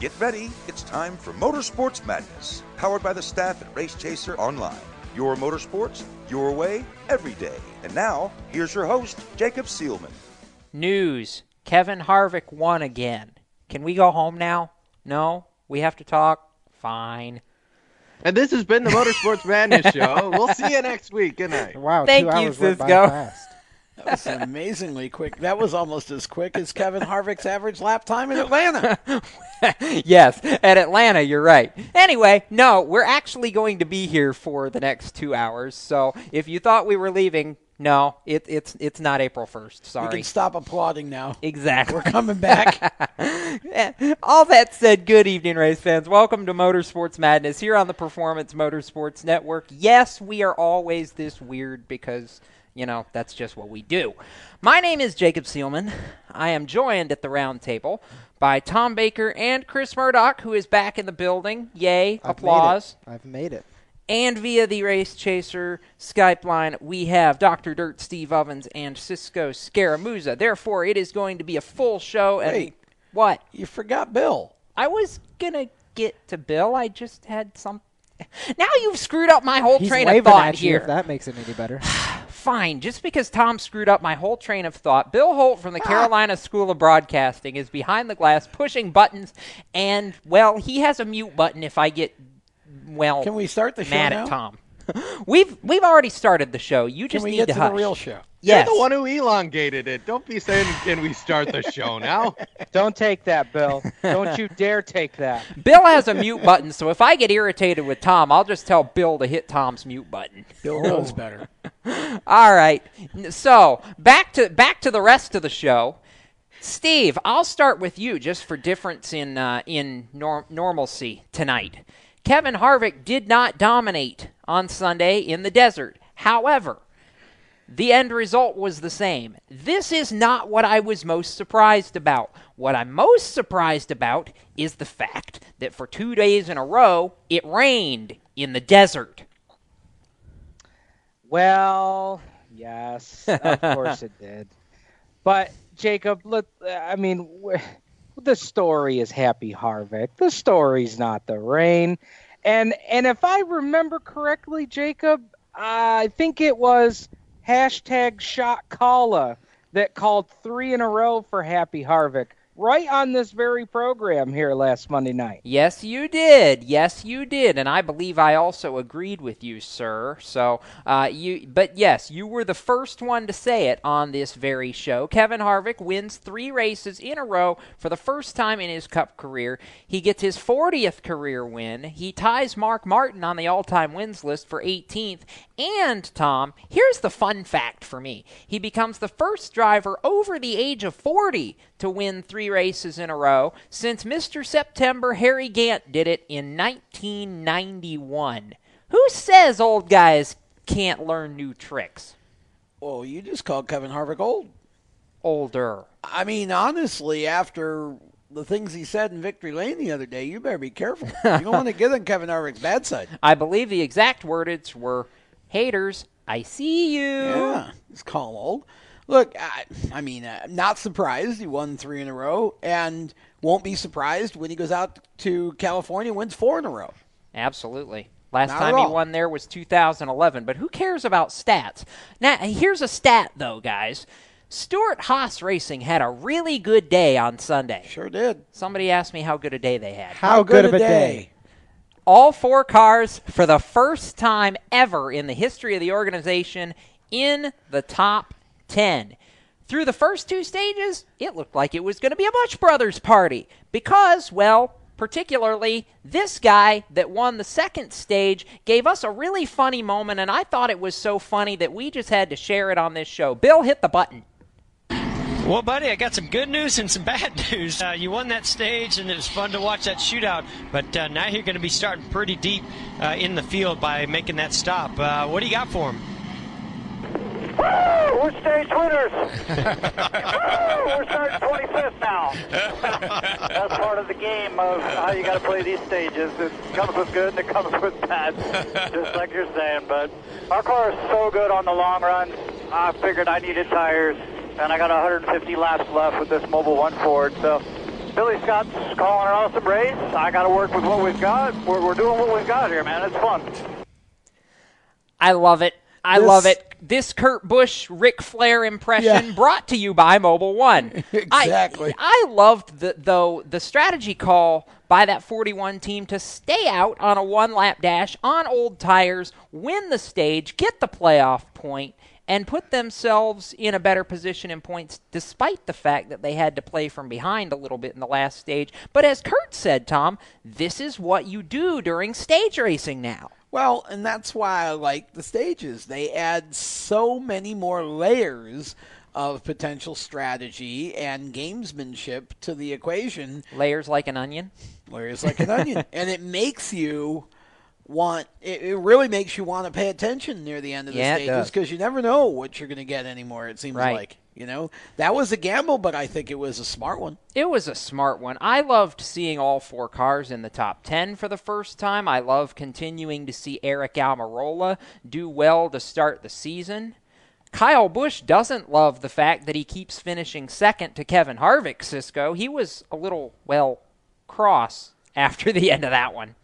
Get ready, it's time for Motorsports Madness, powered by the staff at Race Chaser Online. Your motorsports, your way, every day. And now, here's your host, Jacob Seelman. News Kevin Harvick won again. Can we go home now? No? We have to talk? Fine. And this has been the Motorsports Madness Show. We'll see you next week. Good night. Wow, Thank two you, hours went by Cisco. fast. That was amazingly quick. That was almost as quick as Kevin Harvick's average lap time in Atlanta. yes, at Atlanta, you're right. Anyway, no, we're actually going to be here for the next two hours. So if you thought we were leaving, no, it, it's it's not April 1st. You Sorry. can stop applauding now. Exactly. We're coming back. Eh, All that said, good evening, race fans. Welcome to Motorsports Madness here on the Performance Motorsports Network. Yes, we are always this weird because, you know, that's just what we do. My name is Jacob Seelman. I am joined at the round table by Tom Baker and Chris Murdoch, who is back in the building. Yay, I've applause. Made. I've made it. And via the Race Chaser Skype line, we have Dr. Dirt Steve Ovens and Cisco Scaramuza. Therefore, it is going to be a full show. And Wait. what? you forgot Bill. I was gonna get to Bill. I just had some. Now you've screwed up my whole He's train of thought here. if that makes it any better. Fine, just because Tom screwed up my whole train of thought. Bill Holt from the ah. Carolina School of Broadcasting is behind the glass pushing buttons, and well, he has a mute button if I get well Can we start the show mad now? at Tom. we've we've already started the show. You just Can just we need get to, to hush. the real show? Yes. You're the one who elongated it. Don't be saying, can we start the show now? Don't take that, Bill. Don't you dare take that. Bill has a mute button, so if I get irritated with Tom, I'll just tell Bill to hit Tom's mute button. Bill knows better. All right. So back to back to the rest of the show. Steve, I'll start with you just for difference in uh, in nor- normalcy tonight. Kevin Harvick did not dominate on Sunday in the desert. However, the end result was the same. This is not what I was most surprised about. What I'm most surprised about is the fact that for two days in a row it rained in the desert. Well, yes, of course it did. But Jacob, let I mean, the story is Happy Harvick. The story's not the rain. And and if I remember correctly, Jacob, I think it was hashtag shot Kala that called three in a row for Happy Harvick right on this very program here last Monday night. Yes, you did. Yes, you did, and I believe I also agreed with you, sir. So, uh, you, but yes, you were the first one to say it on this very show. Kevin Harvick wins three races in a row for the first time in his Cup career. He gets his 40th career win. He ties Mark Martin on the all-time wins list for 18th. And Tom, here's the fun fact for me: he becomes the first driver over the age of 40 to win three races in a row since Mr. September Harry Gant did it in 1991. Who says old guys can't learn new tricks? Well, you just called Kevin Harvick old. Older. I mean, honestly, after the things he said in Victory Lane the other day, you better be careful. You don't want to get on Kevin Harvick's bad side. I believe the exact wordage were haters. I see you. Yeah, just call him old. Look, I, I mean, uh, not surprised he won three in a row, and won't be surprised when he goes out to California and wins four in a row. Absolutely. Last Not time he won there was 2011, but who cares about stats? Now, here's a stat, though, guys. Stewart-Haas Racing had a really good day on Sunday. Sure did. Somebody asked me how good a day they had. How, good, of a day. All four cars, for the first time ever in the history of the organization, in the top 10. Through the first two stages, it looked like it was going to be a Busch Brothers party because, well, particularly this guy that won the second stage gave us a really funny moment, and I thought it was so funny that we just had to share it on this show. Bill, hit the button. Well, buddy, I got some good news and some bad news. Uh, you won that stage, and it was fun to watch that shootout. But uh, now you're going to be starting pretty deep uh, in the field by making that stop. Uh, what do you got for him? Woo! We're stage winners. Woo! We're starting 25th now. That's part of the game of how you got to play these stages. It comes with good and it comes with bad, just like you're saying. But our car is so good on the long run. I figured I needed tires, and I got 150 laps left with this Mobil One Ford. So Billy Scott's calling an awesome race. I got to work with what we've got. We're, we're doing what we've got here, man. It's fun. I love it. I This- love it. This Kurt Busch Ric Flair impression Yeah. brought to you by Mobil One. Exactly. I, I loved the though the strategy call by that 41 team to stay out on a one lap dash on old tires, win the stage, get the playoff point, and put themselves in a better position in points despite the fact that they had to play from behind a little bit in the last stage. But as Kurt said, Tom, this is what you do during stage racing now. Well, and that's why I like the stages. They add so many more layers of potential strategy and gamesmanship to the equation, Layers like an onion. layers like an onion. And it makes you want it, it really makes you want to pay attention near the end of the Yeah, stages because you never know what you're going to get anymore it seems Right. like you know that was a gamble but i think it was a smart one It was a smart one. I loved seeing all four cars in the top 10 for the first time. I love continuing to see Eric Almirola do well to start the season. Kyle Busch doesn't love the fact that he keeps finishing second to Kevin Harvick, Cisco. He was a little, well, cross after the end of that one.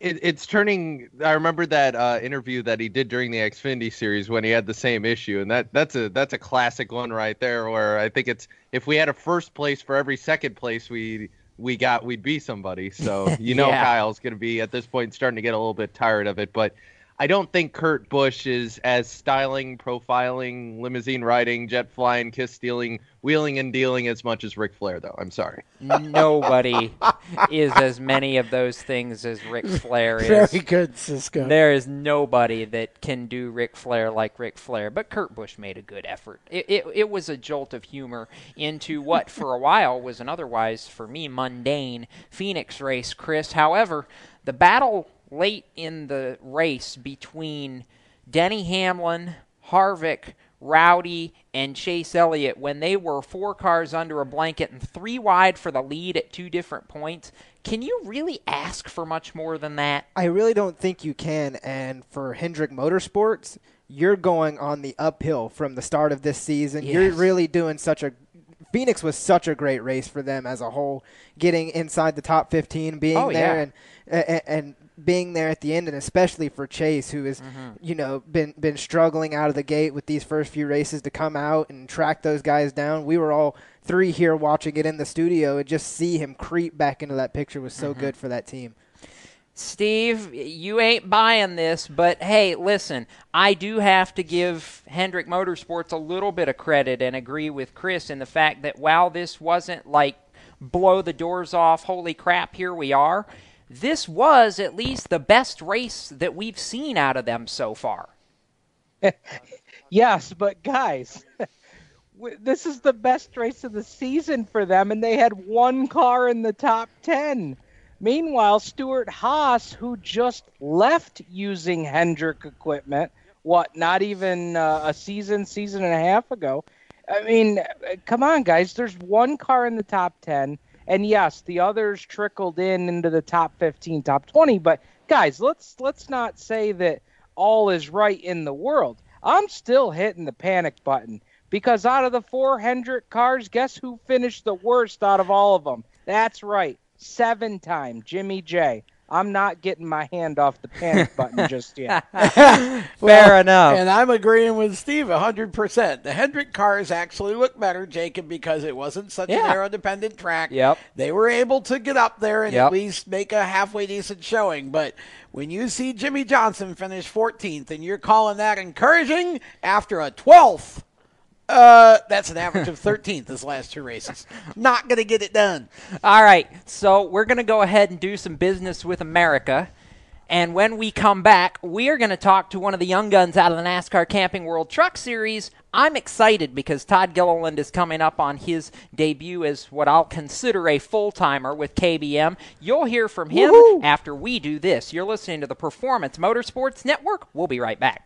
It, it's turning. I remember that uh, interview that he did during the Xfinity series when he had the same issue, and that that's a that's a classic one right there. Where I think it's if we had a first place for every second place we we got, we'd be somebody. So you know, Yeah. Kyle's going to be at this point starting to get a little bit tired of it, but. I don't think Kurt Busch is as styling, profiling, limousine riding, jet flying, kiss stealing, wheeling and dealing as much as Ric Flair, though. I'm sorry. Nobody is as many of those things as Ric Flair is. very good cisco There is nobody that can do Ric Flair like Ric Flair, but Kurt Busch made a good effort. It, it, it was a jolt of humor into what, for a while, was an otherwise, for me, mundane Phoenix race, Chris. However, the battle late in the race between Denny Hamlin, Harvick, Rowdy, and Chase Elliott, when they were four cars under a blanket and three wide for the lead at two different points, can you really ask for much more than that? I really don't think you can. And for Hendrick Motorsports, you're going on the uphill from the start of this season. You're really doing such a. Phoenix was such a great race for them as a whole, getting inside the top 15, being Oh, there, yeah. and, and and being there at the end, and especially for Chase, who has, Mm-hmm. you know, been been struggling out of the gate with these first few races to come out and track those guys down. We were all three here watching it in the studio, and just see him creep back into that picture was Mm-hmm. so good for that team. Steve, you ain't buying this, but hey, listen, I do have to give Hendrick Motorsports a little bit of credit and agree with Chris in the fact that while this wasn't like blow the doors off, holy crap, here we are, this was at least the best race that we've seen out of them so far. Yes, but guys, this is the best race of the season for them, and they had one car in the top 10. Meanwhile, Stewart-Haas, who just left using Hendrick equipment, what, not even uh, a season, season and a half ago? I mean, uh, come on, guys. There's one car in the top 10, and yes, the others trickled in into the top 15, top 20. But guys, let's let's not say that all is right in the world. I'm still hitting the panic button because out of the four Hendrick cars, guess who finished the worst out of all of them? That's right, seven time Jimmy J. I'm not getting my hand off the panic button just yet. Fair enough. And I'm agreeing with Steve 100%. The Hendrick cars actually look better, Jacob, because it wasn't such Yeah. an aero-dependent track. Yep. They were able to get up there and Yep. at least make a halfway decent showing. But when you see Jimmie Johnson finish 14th and you're calling that encouraging after a 12th, uh, that's an average of 13th his last two races. Not going to get it done. All right, so we're going to go ahead and do some business with America. And when we come back, we are going to talk to one of the young guns out of the NASCAR Camping World Truck Series. I'm excited because Todd Gilliland is coming up on his debut as what I'll consider a full timer with KBM. You'll hear from him after we do this. You're listening to the Performance Motorsports Network. We'll be right back.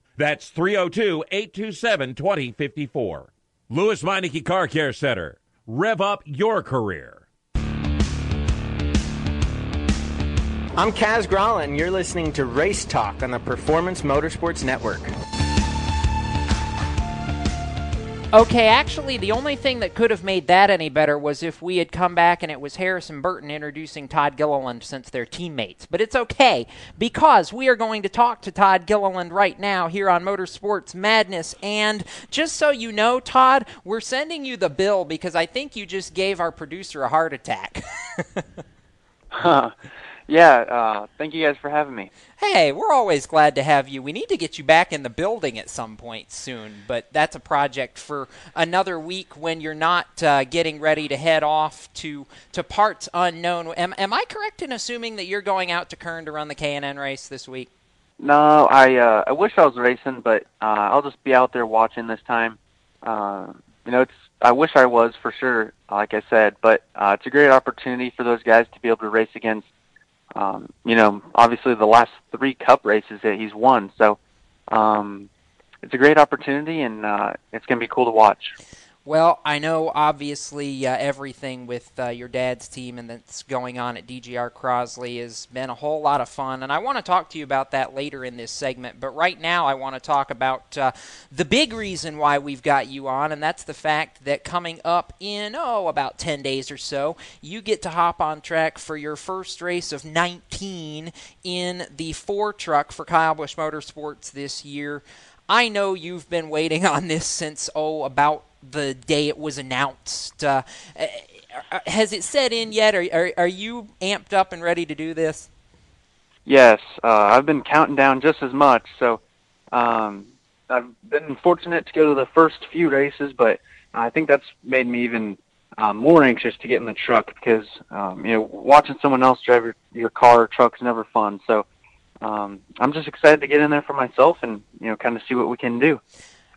That's 302 827 2054. Lewes Meineke Car Care Center. Rev up your career. I'm Kaz and you're listening to Race Talk on the Performance Motorsports Network. Okay, actually, the only thing that could have made that any better was if we had come back and it was Harrison Burton introducing Todd Gilliland since they're teammates. But it's okay because we are going to talk to Todd Gilliland right now here on Motorsports Madness. And just so you know, Todd, we're sending you the bill because I think you just gave our producer a heart attack. huh. Yeah, uh, thank you guys for having me. Hey, we're always glad to have you. We need to get you back in the building at some point soon, but that's a project for another week when you're not uh, getting ready to head off to to parts unknown. Am, am I correct in assuming that you're going out to Kern to run the K&N race this week? No, I uh, I wish I was racing, but uh, I'll just be out there watching this time. Uh, you know, it's I wish I was for sure, like I said, but uh, it's a great opportunity for those guys to be able to race against um, you know, obviously the last three Cup races that he's won. So um, it's a great opportunity, and uh, it's going to be cool to watch. Well, I know obviously uh, everything with uh, your dad's team and that's going on at DGR Crosley has been a whole lot of fun, and I want to talk to you about that later in this segment. But right now, I want to talk about uh, the big reason why we've got you on, and that's the fact that coming up in, oh, about 10 days or so, you get to hop on track for your first race of 19 in the four truck for Kyle Busch Motorsports this year. I know you've been waiting on this since, oh, about the day it was announced. Uh, has it set in yet? Are, are, are, you amped up and ready to do this? Yes, uh, I've been counting down just as much. So um, I've been fortunate to go to the first few races, but I think that's made me even uh, more anxious to get in the truck because um, you know watching someone else drive your, your car or truck is never fun. So um, I'm just excited to get in there for myself and you know kind of see what we can do.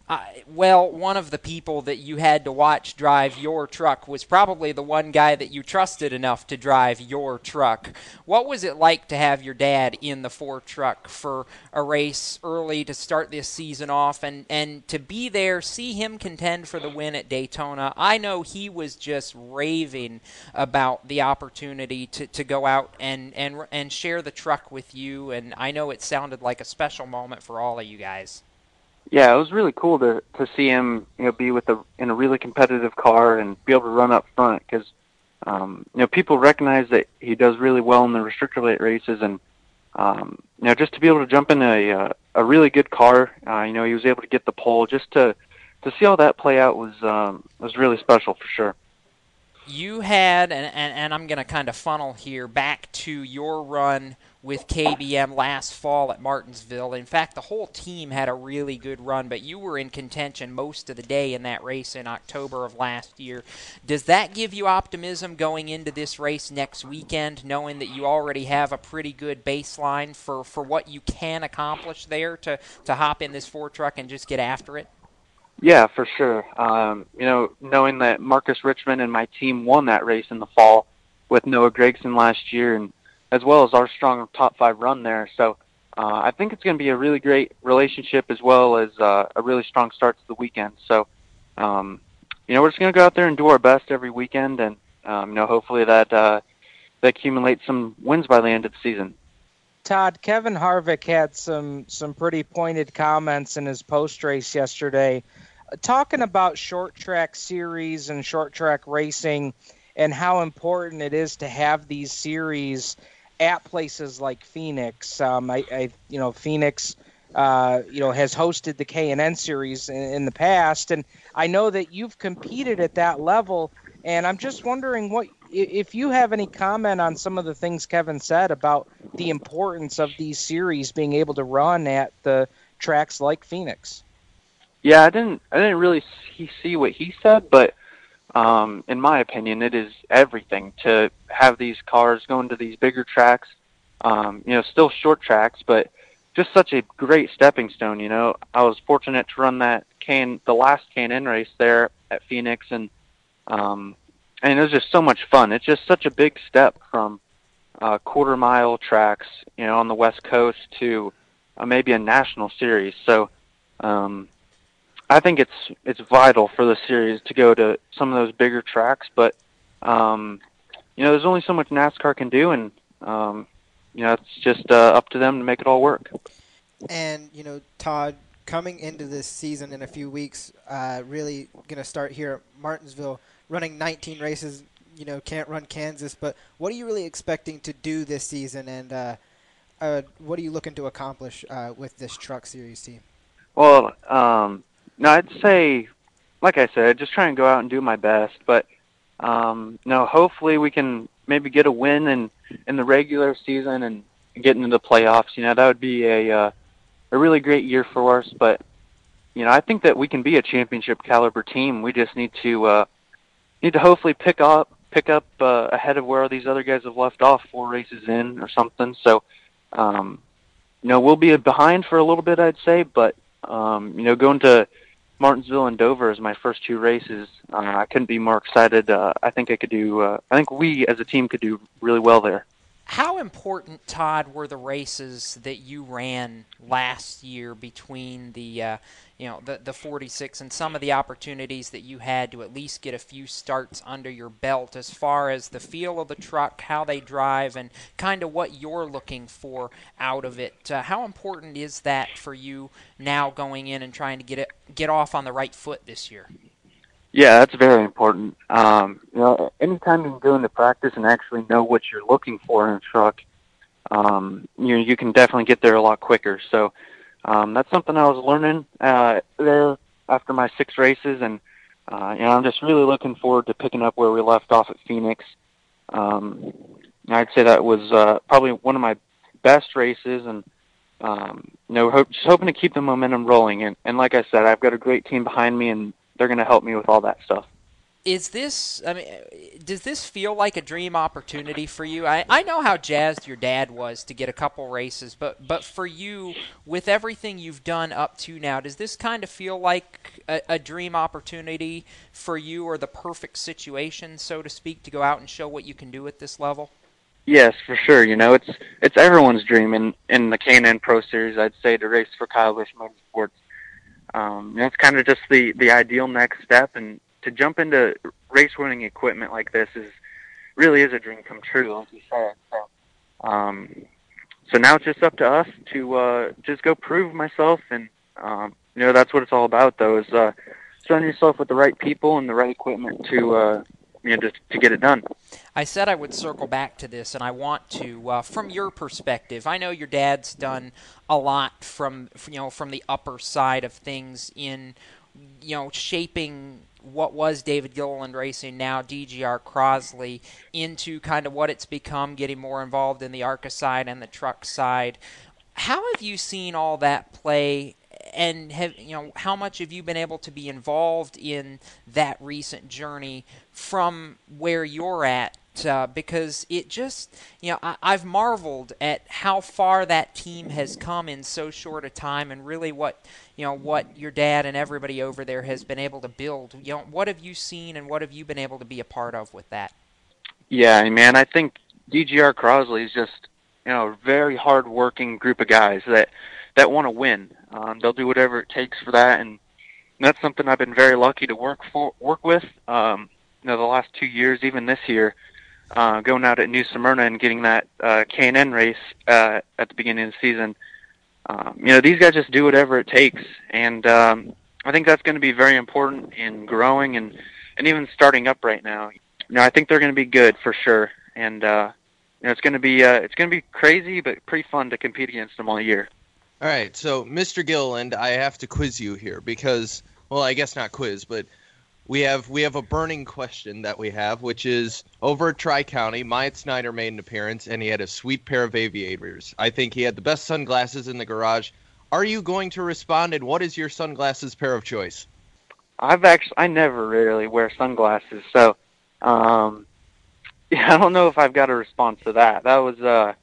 Uh, well, one of the people that you had to watch drive your truck was probably the one guy that you trusted enough to drive your truck. What was it like to have your dad in the Ford truck for a race early to start this season off and, and to be there, see him contend for the win at Daytona? I know he was just raving about the opportunity to, to go out and, and, and share the truck with you, and I know it sounded like a special moment for all of you guys yeah, it was really cool to to see him, you know, be with a in a really competitive car and be able to run up front because, um, you know, people recognize that he does really well in the restrictor plate races and, um, you know, just to be able to jump in a uh, a really good car, uh, you know, he was able to get the pole. Just to to see all that play out was um, was really special for sure you had, and, and, and I'm going to kind of funnel here back to your run with KBM last fall at Martinsville. In fact, the whole team had a really good run, but you were in contention most of the day in that race in October of last year. Does that give you optimism going into this race next weekend, knowing that you already have a pretty good baseline for, for what you can accomplish there to, to hop in this four truck and just get after it? Yeah, for sure. Um, you know, knowing that Marcus Richmond and my team won that race in the fall with Noah Gragson last year and as well as our strong top five run there. So uh, I think it's going to be a really great relationship as well as uh, a really strong start to the weekend. So, um, you know, we're just going to go out there and do our best every weekend, and um, you know, hopefully that uh, that accumulates some wins by the end of the season. Todd, Kevin Harvick had some some pretty pointed comments in his post race yesterday, talking about short track series and short track racing, and how important it is to have these series at places like Phoenix. Um, I, I, you know, Phoenix, uh, you know, has hosted the K and N series in, in, the past, and I know that you've competed at that level. And I'm just wondering what if you have any comment on some of the things Kevin said about the importance of these series being able to run at the tracks like Phoenix. Yeah, I didn't. I didn't really see, see what he said, but um, in my opinion, it is everything to have these cars going to these bigger tracks. Um, you know, still short tracks, but just such a great stepping stone. You know, I was fortunate to run that can the last K&N race there at Phoenix, and um, and it was just so much fun. It's just such a big step from uh, quarter mile tracks, you know, on the West Coast to uh, maybe a national series. So um, I think it's it's vital for the series to go to some of those bigger tracks, but um, you know, there's only so much NASCAR can do, and um, you know, it's just uh, up to them to make it all work. And you know, Todd, coming into this season in a few weeks, uh, really going to start here at Martinsville, running 19 races. You know, can't run Kansas, but what are you really expecting to do this season, and uh, uh what are you looking to accomplish uh, with this Truck Series team? Well, um, no, I'd say, like I said, just try and go out and do my best. But um, no, hopefully we can maybe get a win in in the regular season and get into the playoffs. You know, that would be a uh, a really great year for us. But you know, I think that we can be a championship caliber team. We just need to uh, need to hopefully pick up pick up uh, ahead of where these other guys have left off four races in or something. So, um, you know, we'll be behind for a little bit, I'd say, but um, you know, going to Martinsville and Dover as my first two races. Uh, I couldn't be more excited. Uh, I think I could do. Uh, I think we as a team could do really well there. How important, Todd, were the races that you ran last year between the uh, you know the the 46 and some of the opportunities that you had to at least get a few starts under your belt as far as the feel of the truck, how they drive, and kind of what you're looking for out of it. Uh, how important is that for you now going in and trying to get it get off on the right foot this year? Yeah, that's very important. Um, you know, anytime you can go into practice and actually know what you're looking for in a truck, um, you you can definitely get there a lot quicker. So um, that's something I was learning uh, there after my six races, and uh, you know, I'm just really looking forward to picking up where we left off at Phoenix. Um, I'd say that was uh, probably one of my best races, and um, you know, hope, just hoping to keep the momentum rolling. And, and like I said, I've got a great team behind me, and they're going to help me with all that stuff. is this i mean does this feel like a dream opportunity for you I, I know how jazzed your dad was to get a couple races but but for you with everything you've done up to now does this kind of feel like a, a dream opportunity for you or the perfect situation so to speak to go out and show what you can do at this level Yes, for sure. You know, it's it's everyone's dream in in the K&N Pro Series. I'd say to race for Kyle Busch Motorsports. Um, you know, it's kind of just the the ideal next step, and to jump into race winning equipment like this is really is a dream come true, like you said. So, um, so now it's just up to us to uh, just go prove myself, and um, you know that's what it's all about. Though is uh, surrounding yourself with the right people and the right equipment to uh, you know just to get it done. I said I would circle back to this, and I want to, uh, from your perspective. I know your dad's done a lot from, you know, from the upper side of things in, you know, shaping what was David Gilliland Racing, now DGR Crosley, into kind of what it's become, getting more involved in the ARCA side and the truck side. How have you seen all that play and have you know how much have you been able to be involved in that recent journey from where you're at uh, because it just you know I, I've marveled at how far that team has come in so short a time and really what you know what your dad and everybody over there has been able to build. You know what have you seen and what have you been able to be a part of with that? Yeah man I think DGR Crosley is just you know a very hard working group of guys that that want to win um, they'll do whatever it takes for that, and that's something I've been very lucky to work for, work with. Um, you know, the last two years, even this year, uh, going out at New Smyrna and getting that uh, K&N race uh, at the beginning of the season. Um, you know, these guys just do whatever it takes, and um, I think that's going to be very important in growing and and even starting up right now. You know, I think they're going to be good for sure, and uh, you know, it's going to be uh, it's going to be crazy, but pretty fun to compete against them all year. All right, so Mr. Gilliland, I have to quiz you here because, well, I guess not quiz, but we have we have a burning question that we have, which is over at Tri County. Myatt Snider made an appearance, and he had a sweet pair of aviators. I think he had the best sunglasses in the garage. Are you going to respond, and what is your sunglasses pair of choice? I've actually I never really wear sunglasses, so um, yeah, I don't know if I've got a response to that. That was uh,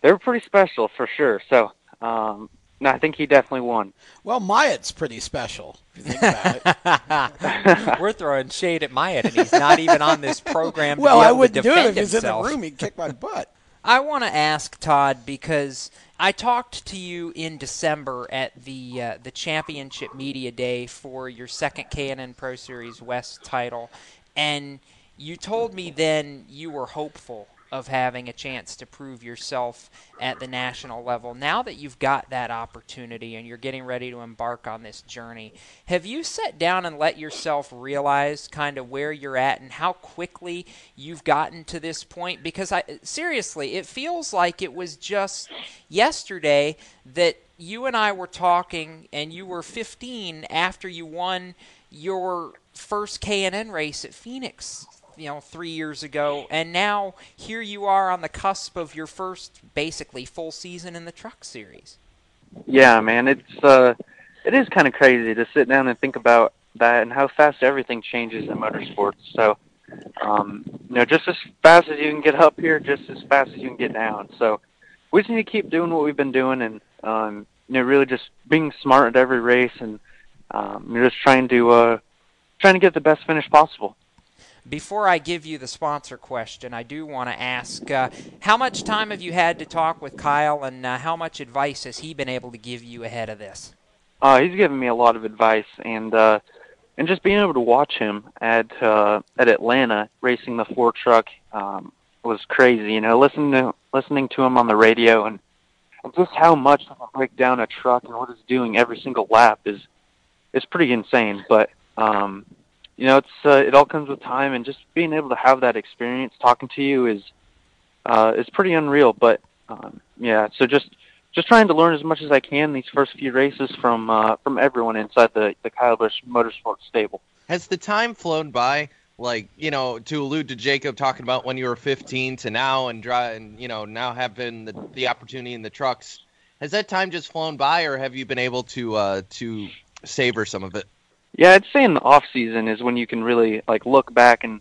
they were pretty special for sure. So um, no, I think he definitely won. Well, Myatt's pretty special. If you think about it. We're throwing shade at Myatt, and he's not even on this program. well, I wouldn't do it if he's in the room. He'd kick my butt. I want to ask Todd because I talked to you in December at the uh, the championship media day for your second K&N Pro Series West title, and you told me then you were hopeful of having a chance to prove yourself at the national level. Now that you've got that opportunity and you're getting ready to embark on this journey, have you sat down and let yourself realize kind of where you're at and how quickly you've gotten to this point? Because I seriously, it feels like it was just yesterday that you and I were talking and you were 15 after you won your first K&N race at Phoenix you know three years ago, and now here you are on the cusp of your first basically full season in the Truck Series. Yeah, man, it's uh, it is kind of crazy to sit down and think about that and how fast everything changes in motorsports. So, um, you know, just as fast as you can get up here, just as fast as you can get down. So, we just need to keep doing what we've been doing and um, you know really just being smart at every race and um, you're just trying to uh, trying to get the best finish possible. Before I give you the sponsor question, I do want to ask uh, how much time have you had to talk with Kyle, and uh, how much advice has he been able to give you ahead of this? Uh, he's given me a lot of advice, and uh, and just being able to watch him at uh, at Atlanta racing the four truck um, was crazy. You know, listening to listening to him on the radio and, and just how much he can break down a truck and what it's doing every single lap is is pretty insane. But um, you know, it's uh, it all comes with time, and just being able to have that experience talking to you is uh, is pretty unreal. But um, yeah, so just just trying to learn as much as I can these first few races from uh, from everyone inside the the Kyle Busch Motorsports stable. Has the time flown by? Like you know, to allude to Jacob talking about when you were 15 to now, and drive, and you know now having the the opportunity in the trucks. Has that time just flown by, or have you been able to uh, to savor some of it? Yeah, I'd say in the off season is when you can really like look back and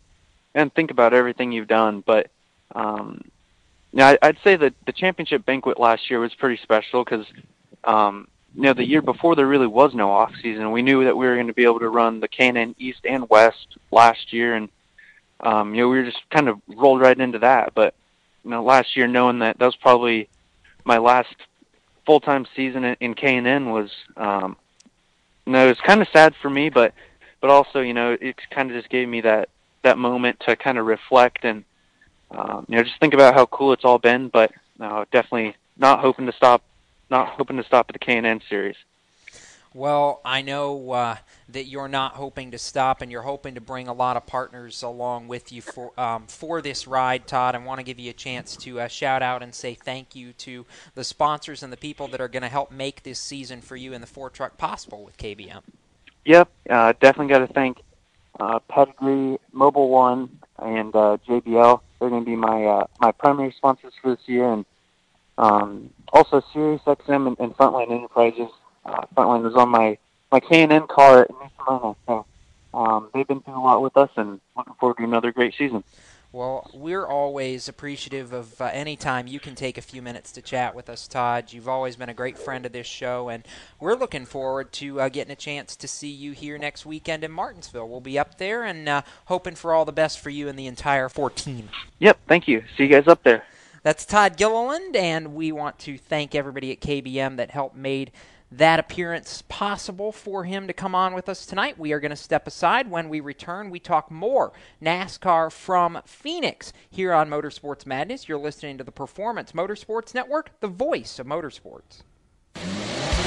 and think about everything you've done. But um, yeah, I, I'd say that the championship banquet last year was pretty special because um, you know the year before there really was no off season. We knew that we were going to be able to run the K&N East and West last year, and um, you know we were just kind of rolled right into that. But you know last year, knowing that that was probably my last full time season in, in K&N was um, know, it's kind of sad for me, but but also, you know, it kind of just gave me that that moment to kind of reflect and um, you know just think about how cool it's all been. But no, definitely not hoping to stop, not hoping to stop at the K&N series. Well, I know uh, that you're not hoping to stop, and you're hoping to bring a lot of partners along with you for um, for this ride, Todd. I want to give you a chance to uh, shout out and say thank you to the sponsors and the people that are going to help make this season for you and the four truck possible with KBM. Yep, uh, definitely got to thank uh, Pedigree, Mobil One, and uh, JBL. They're going to be my uh, my primary sponsors for this year, and um, also SiriusXM and, and Frontline Enterprises uh, Frontline was on my my K&N car at New Smyrna. So um, they've been through a lot with us, and looking forward to another great season. Well, we're always appreciative of uh, any time you can take a few minutes to chat with us, Todd. You've always been a great friend of this show, and we're looking forward to uh, getting a chance to see you here next weekend in Martinsville. We'll be up there and uh, hoping for all the best for you and the entire 14. Yep, thank you. See you guys up there. That's Todd Gilliland, and we want to thank everybody at KBM that helped made that appearance possible for him to come on with us tonight. We are going to step aside. When we return, we talk more NASCAR from Phoenix here on Motorsports Madness. You're listening to the Performance Motorsports Network, the voice of motorsports.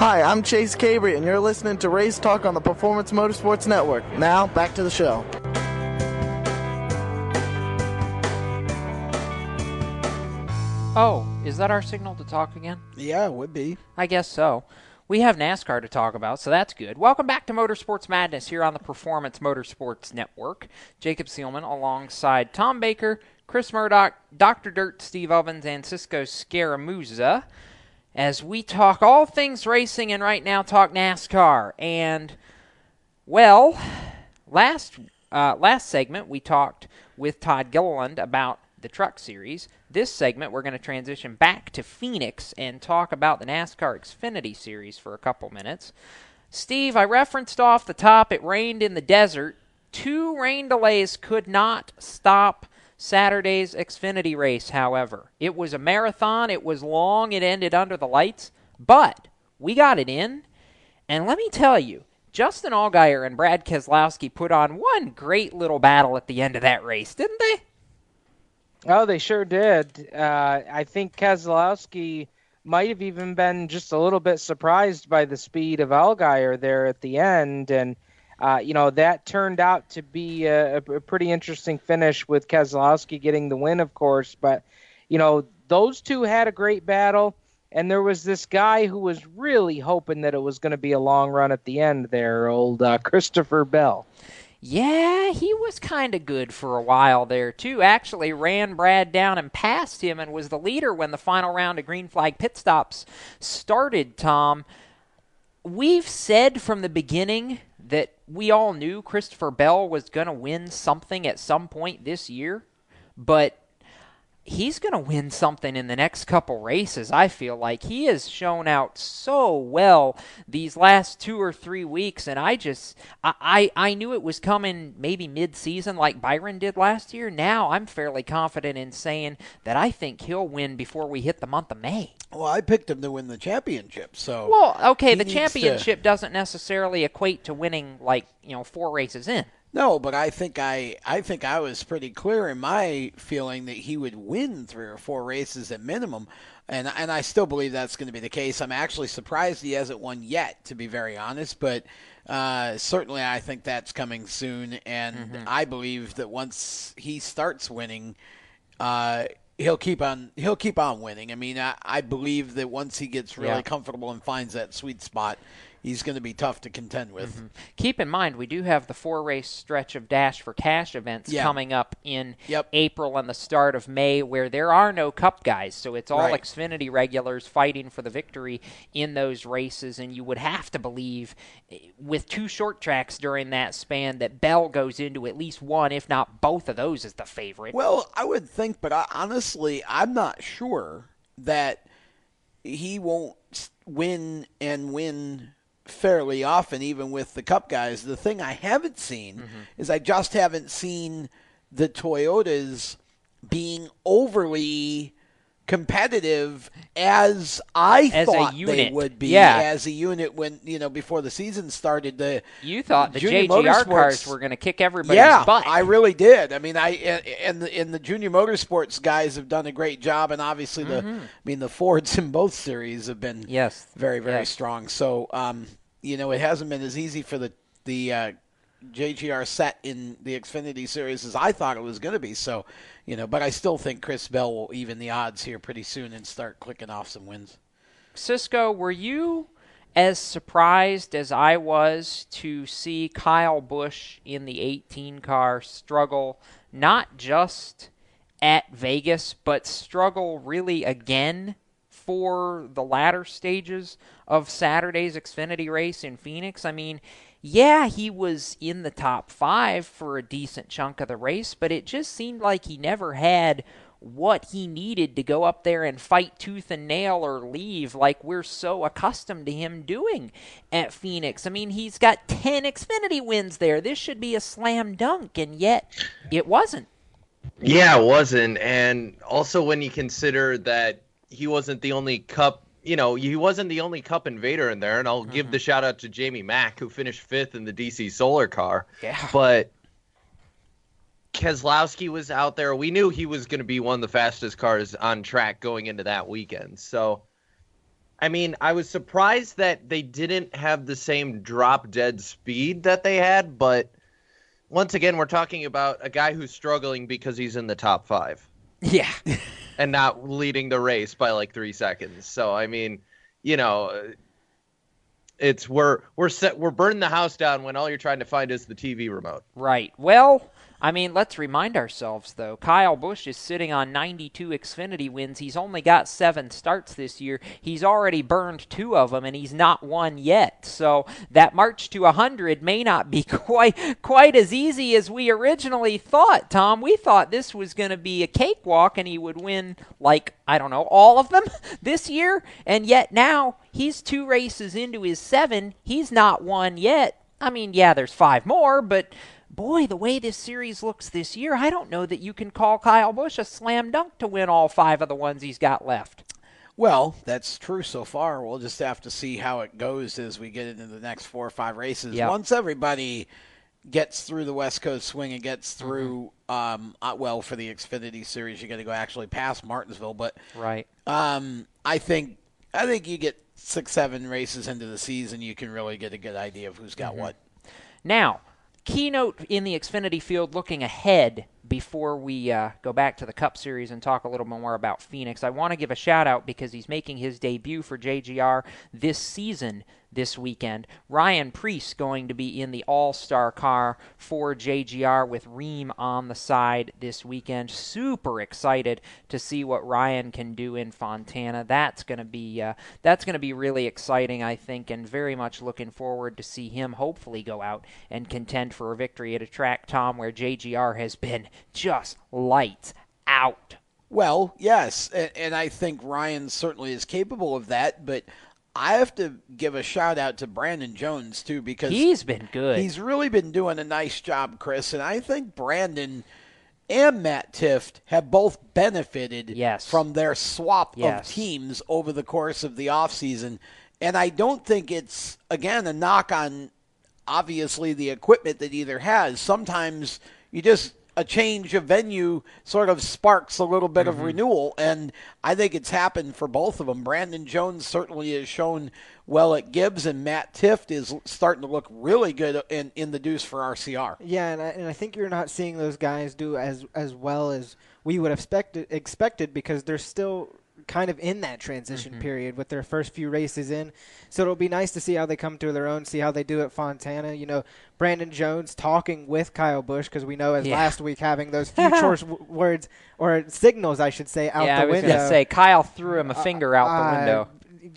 Hi, I'm Chase Cabre, and you're listening to Race Talk on the Performance Motorsports Network. Now, back to the show. Oh, is that our signal to talk again? Yeah, it would be. I guess so. We have NASCAR to talk about, so that's good. Welcome back to Motorsports Madness here on the Performance Motorsports Network. Jacob Seelman alongside Tom Baker, Chris Murdoch, Dr. Dirt, Steve Ovens, and Cisco Scaramuza as we talk all things racing and right now talk NASCAR. And, well, last, uh, last segment we talked with Todd Gilliland about the Truck Series. This segment, we're going to transition back to Phoenix and talk about the NASCAR Xfinity Series for a couple minutes. Steve, I referenced off the top it rained in the desert. Two rain delays could not stop Saturday's Xfinity race, however. It was a marathon, it was long, it ended under the lights, but we got it in. And let me tell you, Justin Allgaier and Brad Keselowski put on one great little battle at the end of that race, didn't they? Oh, they sure did. Uh, I think Keselowski might have even been just a little bit surprised by the speed of Allgaier there at the end, and uh, you know that turned out to be a, a, pretty interesting finish with Keselowski getting the win, of course. But you know those two had a great battle, and there was this guy who was really hoping that it was going to be a long run at the end there, old uh, Christopher Bell. Yeah, he was kind of good for a while there, too. Actually, ran Brad down and passed him and was the leader when the final round of green flag pit stops started, Tom. We've said from the beginning that we all knew Christopher Bell was going to win something at some point this year, but he's going to win something in the next couple races. I feel like he has shown out so well these last two or three weeks, and I just I I, I knew it was coming maybe mid-season like Byron did last year. Now I'm fairly confident in saying that I think he'll win before we hit the month of May. Well, I picked him to win the championship, so well, okay. The championship to- doesn't necessarily equate to winning like you know four races in. No, but I think I I think I was pretty clear in my feeling that he would win three or four races at minimum, and and I still believe that's going to be the case. I'm actually surprised he hasn't won yet, to be very honest, but. Uh, certainly, I think that's coming soon, and Mm-hmm. I believe that once he starts winning, uh, he'll keep on he'll keep on winning. I mean, I, I believe that once he gets really Yeah. comfortable and finds that sweet spot, he's going to be tough to contend with. Mm-hmm. Keep in mind, we do have the four race stretch of Dash for Cash events Yeah. coming up in April and the start of May where there are no Cup guys. So it's all Right. Xfinity regulars fighting for the victory in those races. And you would have to believe, eh, with two short tracks during that span, that Bell goes into at least one, if not both of those, as the favorite. Well, I would think, but I, honestly, I'm not sure that he won't win and win fairly often, even with the Cup guys. The thing I haven't seen is I just haven't seen the Toyotas being overly competitive as I As thought they would be yeah. as a unit when you know before the season started. The you thought the Junior JGR Motorsports- cars were going to kick everybody's yeah, butt. I really did. I mean, I and the and the junior motorsports guys have done a great job, and obviously the Mhm. I mean the Fords in both series have been yes very very yes. strong. So um, you know, it hasn't been as easy for the the uh, JGR set in the Xfinity series as I thought it was going to be. So you know, but I still think Chris Bell will even the odds here pretty soon and start clicking off some wins. Cisco, were you as surprised as I was to see Kyle Busch in the 18 car struggle not just at Vegas, but struggle really again for the latter stages of Saturday's Xfinity race in Phoenix? I mean, yeah, he was in the top five for a decent chunk of the race, but it just seemed like he never had what he needed to go up there and fight tooth and nail or leave like we're so accustomed to him doing at Phoenix. I mean, he's got 10 Xfinity wins there. This should be a slam dunk, and yet it wasn't. Yeah, it wasn't. And also when you consider that he wasn't the only cup you know, he wasn't the only cup invader in there, and I'll mm-hmm. give the shout out to Jamie Mack, who finished fifth in the DC Solar car. Yeah. But Keselowski was out there. We knew he was going to be one of the fastest cars on track going into that weekend. So, I mean, I was surprised that they didn't have the same drop dead speed that they had, but once again, we're talking about a guy who's struggling because he's in the top five. Yeah. and not leading the race by like three seconds. So, I mean, you know, it's we're we're set we're burning the house down when all you're trying to find is the TV remote. Right. Well, I mean, let's remind ourselves, though. Kyle Busch is sitting on 92 Xfinity wins. He's only got seven starts this year. He's already burned two of them, and he's not won yet. So that march to 100 may not be quite quite as easy as we originally thought. Tom, we thought this was going to be a cakewalk, and he would win like I don't know all of them this year, and yet now he's two races into his seven. He's not won yet. I mean, yeah, there's five more, but boy, the way this series looks this year, I don't know that you can call Kyle Busch a slam dunk to win all five of the ones he's got left. Well, that's true so far. We'll just have to see how it goes as we get into the next four or five races. Yep. Once everybody gets through the West Coast swing and gets Mm-hmm. through, um, uh, well, for the Xfinity series, you got to go actually past Martinsville. But right, um, I think I think you get six, seven races into the season, you can really get a good idea of who's got Mhm. what. Now, keynote in the Xfinity field looking ahead before we uh, go back to the Cup Series and talk a little more about Phoenix. I want to give a shout out because he's making his debut for JGR this season this weekend. Ryan Preece going to be in the All Star car for JGR with Rheem on the side this weekend. Super excited to see what Ryan can do in Fontana. That's going to be uh, that's going to be really exciting, I think, and very much looking forward to see him hopefully go out and contend for a victory at a track, Tom, where JGR has been just lights out. Well, yes, and, and I think Ryan certainly is capable of that, but I have to give a shout out to Brandon Jones too because He's been good. He's really been doing a nice job, Chris, and I think Brandon and Matt Tifft have both benefited Yes. from their swap Yes. of teams over the course of the offseason. And I don't think it's again a knock on obviously the equipment that either has. Sometimes you just a change of venue sort of sparks a little bit of Mm-hmm. renewal, and I think it's happened for both of them. Brandon Jones certainly has shown well at Gibbs, and Matt Tifft is starting to look really good in, in the deuce for RCR. Yeah, and I, and I think you're not seeing those guys do as as well as we would have expected expected because they're still kind of in that transition Mm-hmm. period with their first few races in. So it'll be nice to see how they come to their own, see how they do at Fontana. You know, Brandon Jones talking with Kyle Busch because we know as Yeah. last week having those few choice w- words or signals, I should say, out yeah, the I was window. gonna say Kyle threw him a finger out the uh, window.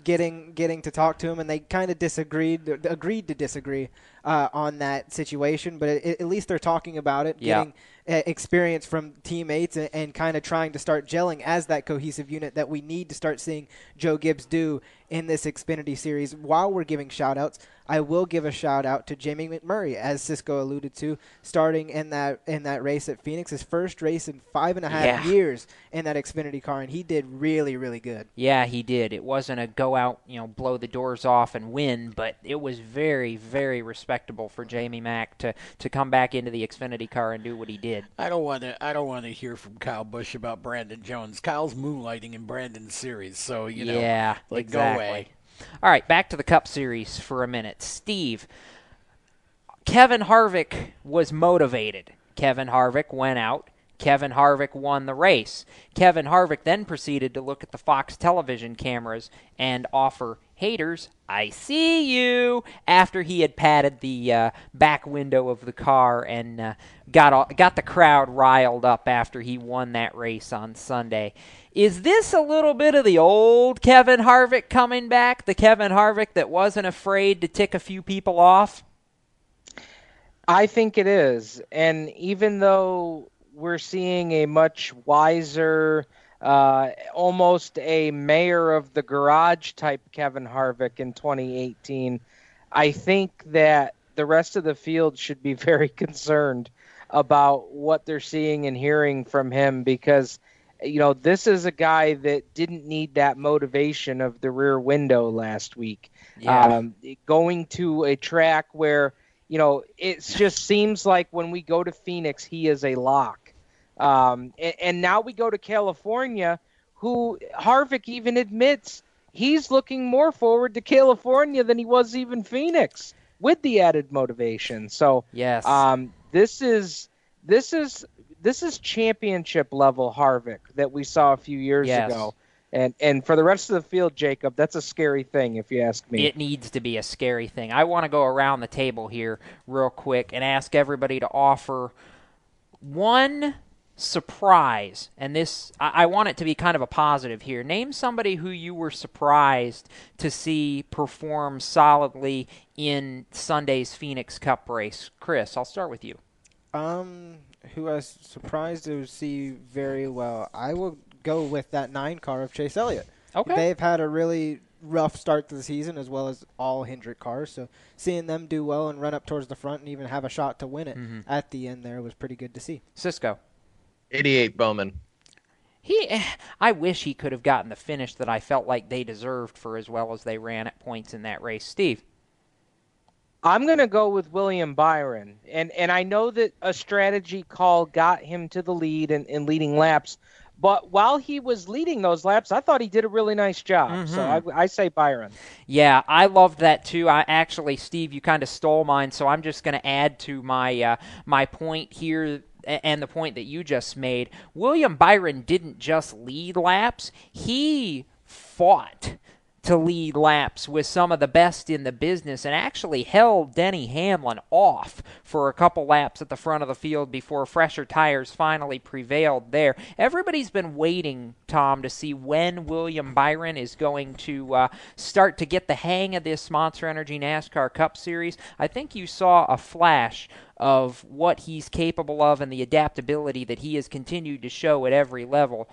Getting getting to talk to him, and they kind of disagreed, agreed to disagree uh, on that situation. But it, at least they're talking about it, Yeah. getting uh, experience from teammates, and, and kind of trying to start gelling as that cohesive unit that we need to start seeing Joe Gibbs do in this Xfinity series. While we're giving shout outs, I will give a shout out to Jamie McMurray, as Cisco alluded to, starting in that in that race at Phoenix, his first race in five and a half Yeah. years in that Xfinity car, and he did really, really good. Yeah, he did. It wasn't a go out, you know, blow the doors off and win, but it was very, very respectable for Jamie Mack to, to come back into the Xfinity car and do what he did. I don't want to. I don't want to hear from Kyle Busch about Brandon Jones. Kyle's moonlighting in Brandon's series, so you know, yeah, like exactly. go away. All right, back to the Cup Series for a minute. Steve, Kevin Harvick was motivated. Kevin Harvick went out. Kevin Harvick won the race. Kevin Harvick then proceeded to look at the Fox television cameras and offer haters, I see you, after he had patted the uh, back window of the car and uh, got, all, got the crowd riled up after he won that race on Sunday. Is this a little bit of the old Kevin Harvick coming back? The Kevin Harvick that wasn't afraid to tick a few people off? I think it is. And even though we're seeing a much wiser, uh, almost a mayor of the garage type Kevin Harvick in 2018. I think that the rest of the field should be very concerned about what they're seeing and hearing from him because you know this is a guy that didn't need that motivation of the rear window last week Yeah. um, going to a track where you know it just seems like when we go to phoenix he is a lock um, and, and now we go to california who harvick even admits he's looking more forward to california than he was even phoenix with the added motivation so Yes. um, this is this is this is championship level Harvick that we saw a few years Yes. ago. And and for the rest of the field, Jacob, that's a scary thing if you ask me. It needs to be a scary thing. I want to go around the table here real quick and ask everybody to offer one surprise. And this, I, I want it to be kind of a positive here. Name somebody who you were surprised to see perform solidly in Sunday's Phoenix Cup race. Chris, I'll start with you. Um, who I was surprised to see very well. I will go with that nine car of Chase Elliott. Okay. They've had a really rough start to the season, as well as all Hendrick cars. So seeing them do well and run up towards the front and even have a shot to win it Mhm. at the end there was pretty good to see. Cisco. 88 Bowman. He, I wish he could have gotten the finish that I felt like they deserved for as well as they ran at points in that race. Steve. I'm going to go with William Byron. And and I know that a strategy call got him to the lead and, and leading laps. But while he was leading those laps, I thought he did a really nice job. So I. I say Byron. Yeah, I loved that too. I actually, Steve, you kind of stole mine, so I'm just going to add to my uh, my point here and the point that you just made. William Byron didn't just lead laps; he fought to lead laps with some of the best in the business and actually held Denny Hamlin off for a couple laps at the front of the field before fresher tires finally prevailed there. Everybody's been waiting, Tom, to see when William Byron is going to uh, start to get the hang of this Monster Energy NASCAR Cup Series. I think you saw a flash of what he's capable of and the adaptability that he has continued to show at every level.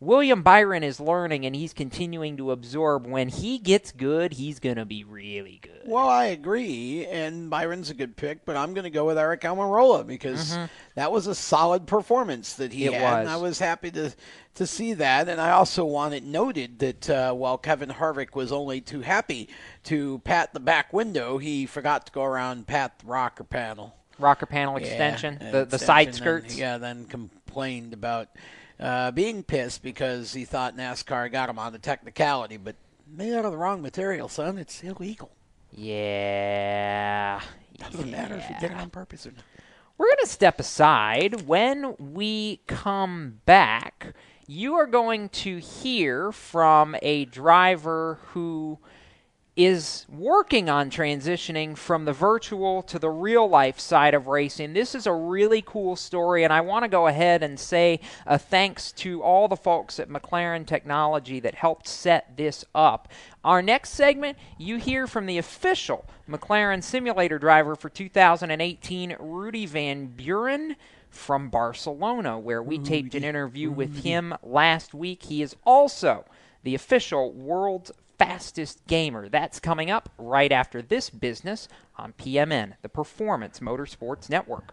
William Byron is learning and he's continuing to absorb. When he gets good, he's going to be really good. Well, I agree, and Byron's a good pick, but I'm going to go with Aric Almirola because Mhm. that was a solid performance that he It had, and. I was happy to to see that. And I also want it noted that uh, while Kevin Harvick was only too happy to pat the back window, he forgot to go around and pat the rocker panel. Rocker panel extension, uh, the the side skirts. And, yeah, then complained about uh, being pissed because he thought NASCAR got him on the technicality, but made out of the wrong material, son. It's illegal. Yeah. Doesn't matter if you did it on purpose or not. We're going to step aside. When we come back, you are going to hear from a driver who is working on transitioning from the virtual to the real life side of racing. This is a really cool story, and I want to go ahead and say a thanks to all the folks at McLaren Technology that helped set this up. Our next segment, you hear from the official McLaren simulator driver for 2018, Rudy Van Buren from Barcelona, where we taped an interview with him last week. He is also the official world's fastest gamer. That's coming up right after this business on PMN, the Performance Motorsports Network.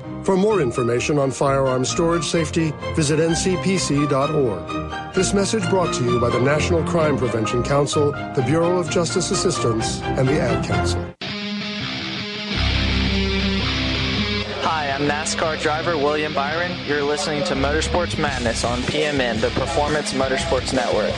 For more information on firearm storage safety, visit ncpc.org. This message brought to you by the National Crime Prevention Council, the Bureau of Justice Assistance, and the Ad Council. Hi, I'm NASCAR driver William Byron. You're listening to Motorsports Madness on PMN, the Performance Motorsports Network.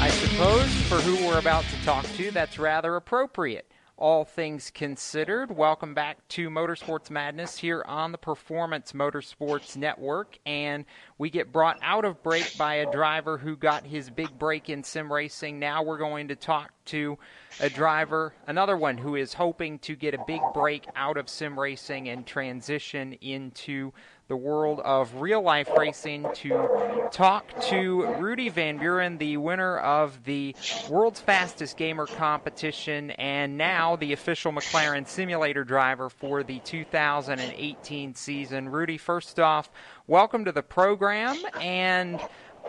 I suppose for who we're about to talk to, that's rather appropriate all things considered. Welcome back to Motorsports Madness here on the Performance Motorsports Network. And we get brought out of break by a driver who got his big break in sim racing. Now we're going to talk to a driver, another one who is hoping to get a big break out of sim racing and transition into the world of real life racing to talk to Rudy Van Buren, the winner of the World's Fastest Gamer competition and now the official McLaren simulator driver for the 2018 season. Rudy, first off, welcome to the program and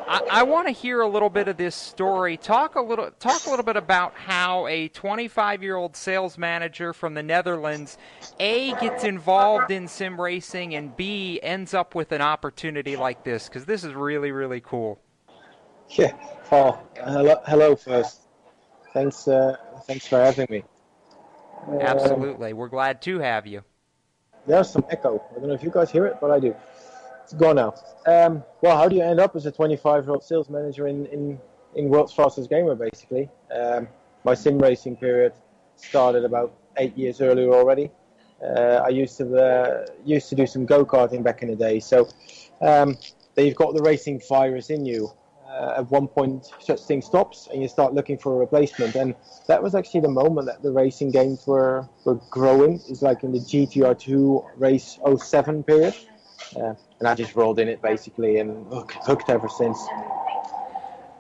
I, I want to hear a little bit of this story. Talk a little, talk a little bit about how a 25-year-old sales manager from the Netherlands, a gets involved in sim racing, and b ends up with an opportunity like this because this is really, really cool. Yeah. Oh, hello, hello first. Thanks, uh, thanks for having me. Absolutely, um, we're glad to have you. There's some echo. I don't know if you guys hear it, but I do. It's gone now. Um, well, how do you end up as a 25-year-old sales manager in, in, in World's Fastest Gamer, basically? Um, my sim racing period started about eight years earlier already. Uh, I used to uh, used to do some go karting back in the day. So um, you've got the racing virus in you. Uh, at one point, such thing stops, and you start looking for a replacement. And that was actually the moment that the racing games were were growing. It's like in the GTR2 race 07 period. Uh, and I just rolled in it basically and hooked ever since.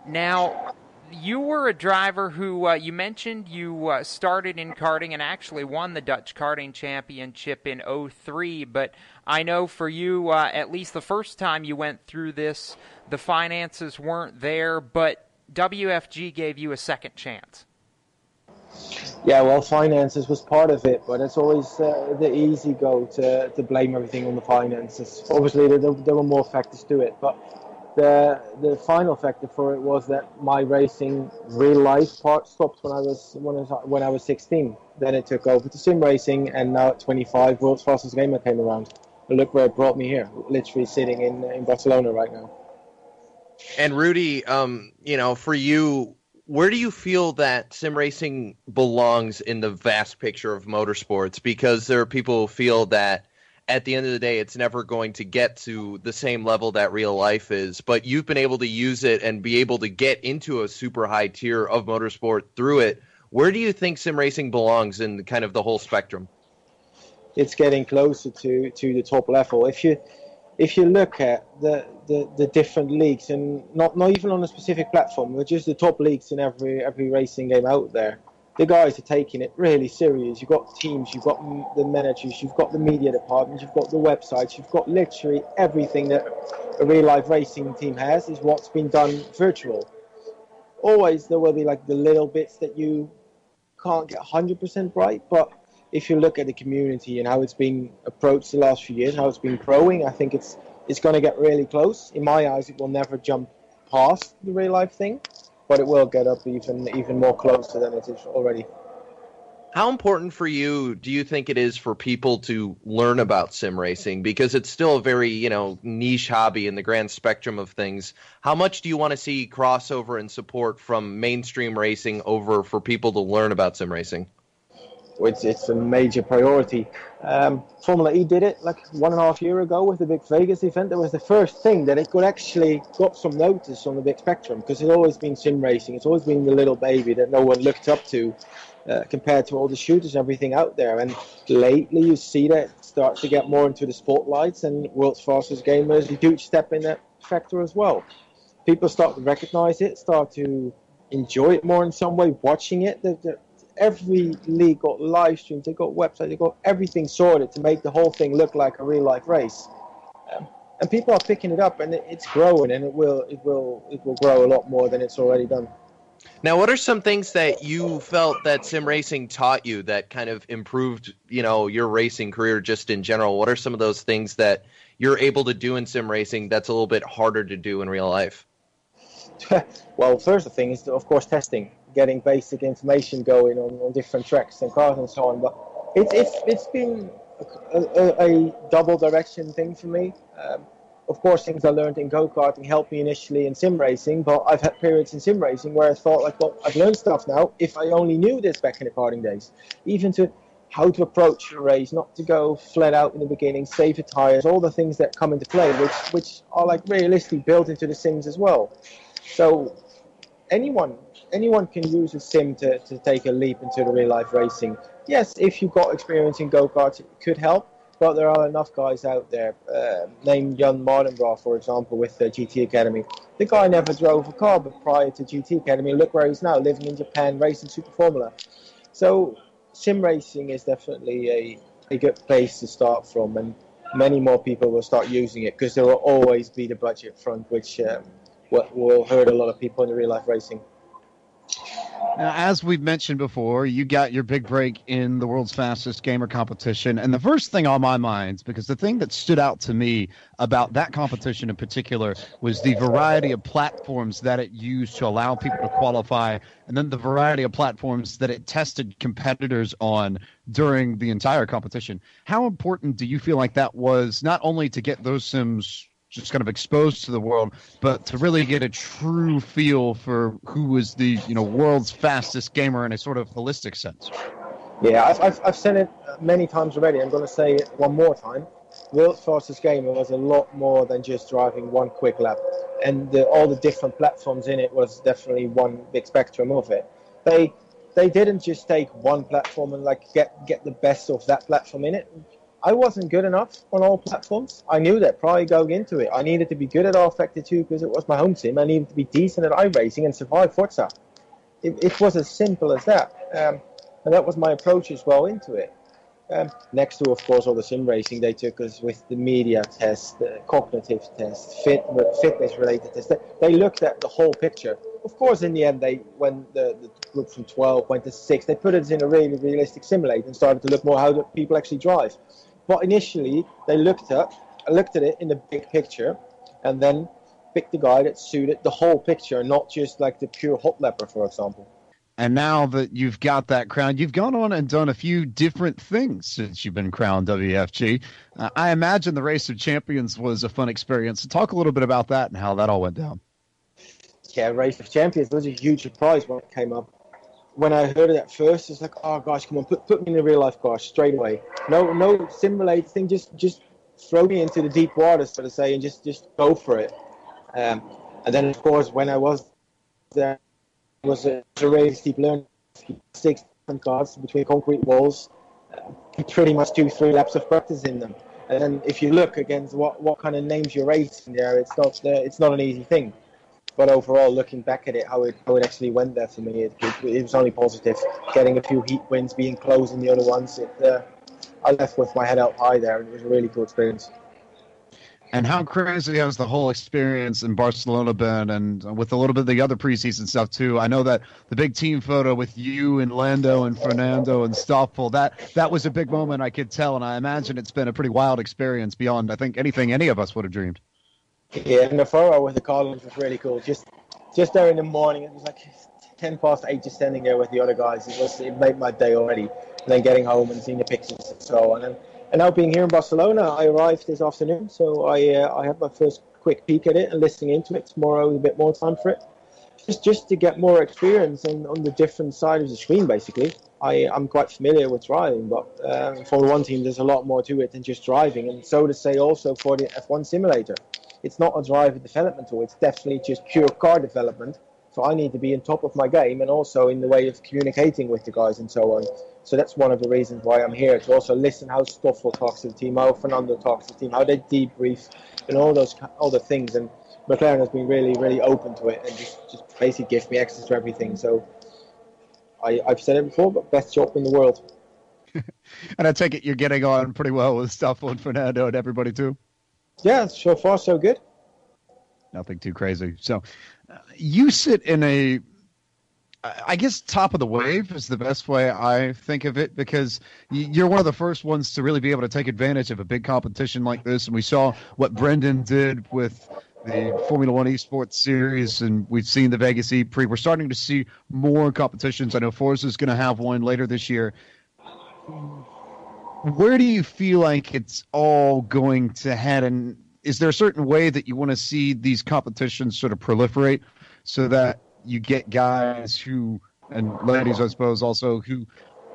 Now, you were a driver who uh, you mentioned you uh, started in karting and actually won the Dutch Karting Championship in 03, but I know for you, uh, at least the first time you went through this, the finances weren't there, but WFG gave you a second chance. Yeah, well, finances was part of it, but it's always uh, the easy go to, to blame everything on the finances. Obviously, there, there were more factors to it, but the the final factor for it was that my racing real life part stopped when I was when I was, when I was 16. Then it took over to sim racing, and now at 25, world's fastest gamer came around. Look where it brought me here. Literally sitting in in Barcelona right now. And Rudy, um, you know, for you, where do you feel that sim racing belongs in the vast picture of motorsports? Because there are people who feel that at the end of the day, it's never going to get to the same level that real life is. But you've been able to use it and be able to get into a super high tier of motorsport through it. Where do you think sim racing belongs in kind of the whole spectrum? It's getting closer to, to the top level. If you if you look at the, the, the different leagues and not not even on a specific platform, but just the top leagues in every every racing game out there, the guys are taking it really serious. You've got teams, you've got the managers, you've got the media department, you've got the websites, you've got literally everything that a real life racing team has is what's been done virtual. Always there will be like the little bits that you can't get 100% right, but if you look at the community and how it's been approached the last few years, how it's been growing, I think it's it's going to get really close. In my eyes, it will never jump past the real life thing, but it will get up even even more closer than it is already. How important for you do you think it is for people to learn about sim racing because it's still a very, you know, niche hobby in the grand spectrum of things. How much do you want to see crossover and support from mainstream racing over for people to learn about sim racing? It's, it's a major priority. Um, Formula E did it like one and a half year ago with the big Vegas event. That was the first thing that it could actually got some notice on the big spectrum because it's always been sim racing. It's always been the little baby that no one looked up to uh, compared to all the shooters and everything out there. And lately, you see that start to get more into the spotlights, and world's fastest gamers. a huge step in that factor as well. People start to recognize it, start to enjoy it more in some way, watching it. The, the, every league got live streams, they got websites, they got everything sorted to make the whole thing look like a real life race. Um, and people are picking it up, and it, it's growing, and it will, it will, it will grow a lot more than it's already done. Now, what are some things that you felt that sim racing taught you that kind of improved, you know, your racing career just in general? What are some of those things that you're able to do in sim racing that's a little bit harder to do in real life? well, first thing is, of course, testing, getting basic information going on, on different tracks and cars and so on. But it's it's it's been a, a, a double direction thing for me. Um, of course, things I learned in go karting helped me initially in sim racing, but I've had periods in sim racing where I thought, like, well, I've learned stuff now. If I only knew this back in the karting days, even to how to approach a race, not to go flat out in the beginning, save the tires, all the things that come into play, which which are like realistically built into the sims as well. So anyone anyone can use a sim to, to take a leap into the real life racing. Yes, if you've got experience in go karts, it could help but there are enough guys out there. Uh, name Jann Mardenborough, for example, with the GT Academy. The guy never drove a car, but prior to GT Academy, look where he's now, living in Japan, racing Super Formula. So sim racing is definitely a, a good place to start from, and many more people will start using it because there will always be the budget front, which um, will, will hurt a lot of people in the real life racing. Now, as we've mentioned before, you got your big break in the world's fastest gamer competition. And the first thing on my mind, because the thing that stood out to me about that competition in particular was the variety of platforms that it used to allow people to qualify, and then the variety of platforms that it tested competitors on during the entire competition. How important do you feel like that was, not only to get those sims just kind of exposed to the world, but to really get a true feel for who was the you know world's fastest gamer in a sort of holistic sense. Yeah, I've, I've, I've said it many times already. I'm going to say it one more time. World's fastest gamer was a lot more than just driving one quick lap, and the, all the different platforms in it was definitely one big spectrum of it. They they didn't just take one platform and like get get the best of that platform in it I wasn't good enough on all platforms. I knew that prior going into it. I needed to be good at rFactor 2 because it was my home sim. I needed to be decent at iRacing and survive Forza. It, it was as simple as that. Um, and that was my approach as well into it. Um, next to, of course, all the sim racing they took us with the media test, the cognitive test, fit, fitness related test. They, looked at the whole picture. Of course, in the end, they when the, the group from 12 went to 6, they put it in a really realistic simulator and started to look more how people actually drive. But initially, they looked at looked at it in the big picture, and then picked the guy that suited the whole picture, not just like the pure hot lapper, for example. And now that you've got that crown, you've gone on and done a few different things since you've been crowned WFG. Uh, I imagine the Race of Champions was a fun experience. Talk a little bit about that and how that all went down. Yeah, Race of Champions was a huge surprise when it came up. When I heard it at first, it's like, oh gosh, come on, put put me in a real life car straight away. No no simulate thing, just just throw me into the deep water, so to say, and just just go for it. Um, and then of course when I was there, it was a, a really steep learning, six different cars between concrete walls, uh, pretty much two three laps of practice in them. And then if you look against what, what kind of names you're racing there, it's not uh, it's not an easy thing. But overall, looking back at it, how it how it actually went there for me, it, it, it was only positive. Getting a few heat wins, being close in the other ones, it, uh, I left with my head out high there, and it was a really cool experience. And how crazy has the whole experience in Barcelona been, and with a little bit of the other preseason stuff too? I know that the big team photo with you and Lando and Fernando and Stoffel that that was a big moment. I could tell, and I imagine it's been a pretty wild experience beyond I think anything any of us would have dreamed. Yeah, and the photo with the Collins was really cool. Just just there in the morning, it was like ten past eight, just standing there with the other guys. It was it made my day already. And then getting home and seeing the pictures and so on. And and now being here in Barcelona, I arrived this afternoon, so I uh, I had my first quick peek at it and listening into it. Tomorrow, a bit more time for it, just just to get more experience on, on the different side of the screen. Basically, I I'm quite familiar with driving, but uh, for one team, there's a lot more to it than just driving, and so to say also for the F1 simulator. It's not a driver development tool; it's definitely just pure car development. So I need to be on top of my game and also in the way of communicating with the guys and so on. So that's one of the reasons why I'm here to also listen how Stoffel talks to the team, how Fernando talks to the team, how they debrief, and all those other things. And McLaren has been really, really open to it and just, just basically gives me access to everything. So I, I've said it before, but best job in the world. and I take it you're getting on pretty well with Stoffel and Fernando and everybody too. Yeah, so far so good. Nothing too crazy. So uh, you sit in a I guess top of the wave is the best way I think of it because you're one of the first ones to really be able to take advantage of a big competition like this. And we saw what Brendon did with the Formula One Esports Series, and we've seen the Vegas E Prix. We're starting to see more competitions. I know Forza is going to have one later this year. Where do you feel like it's all going to head? And is there a certain way that you want to see these competitions sort of proliferate so that you get guys who and ladies, I suppose, also who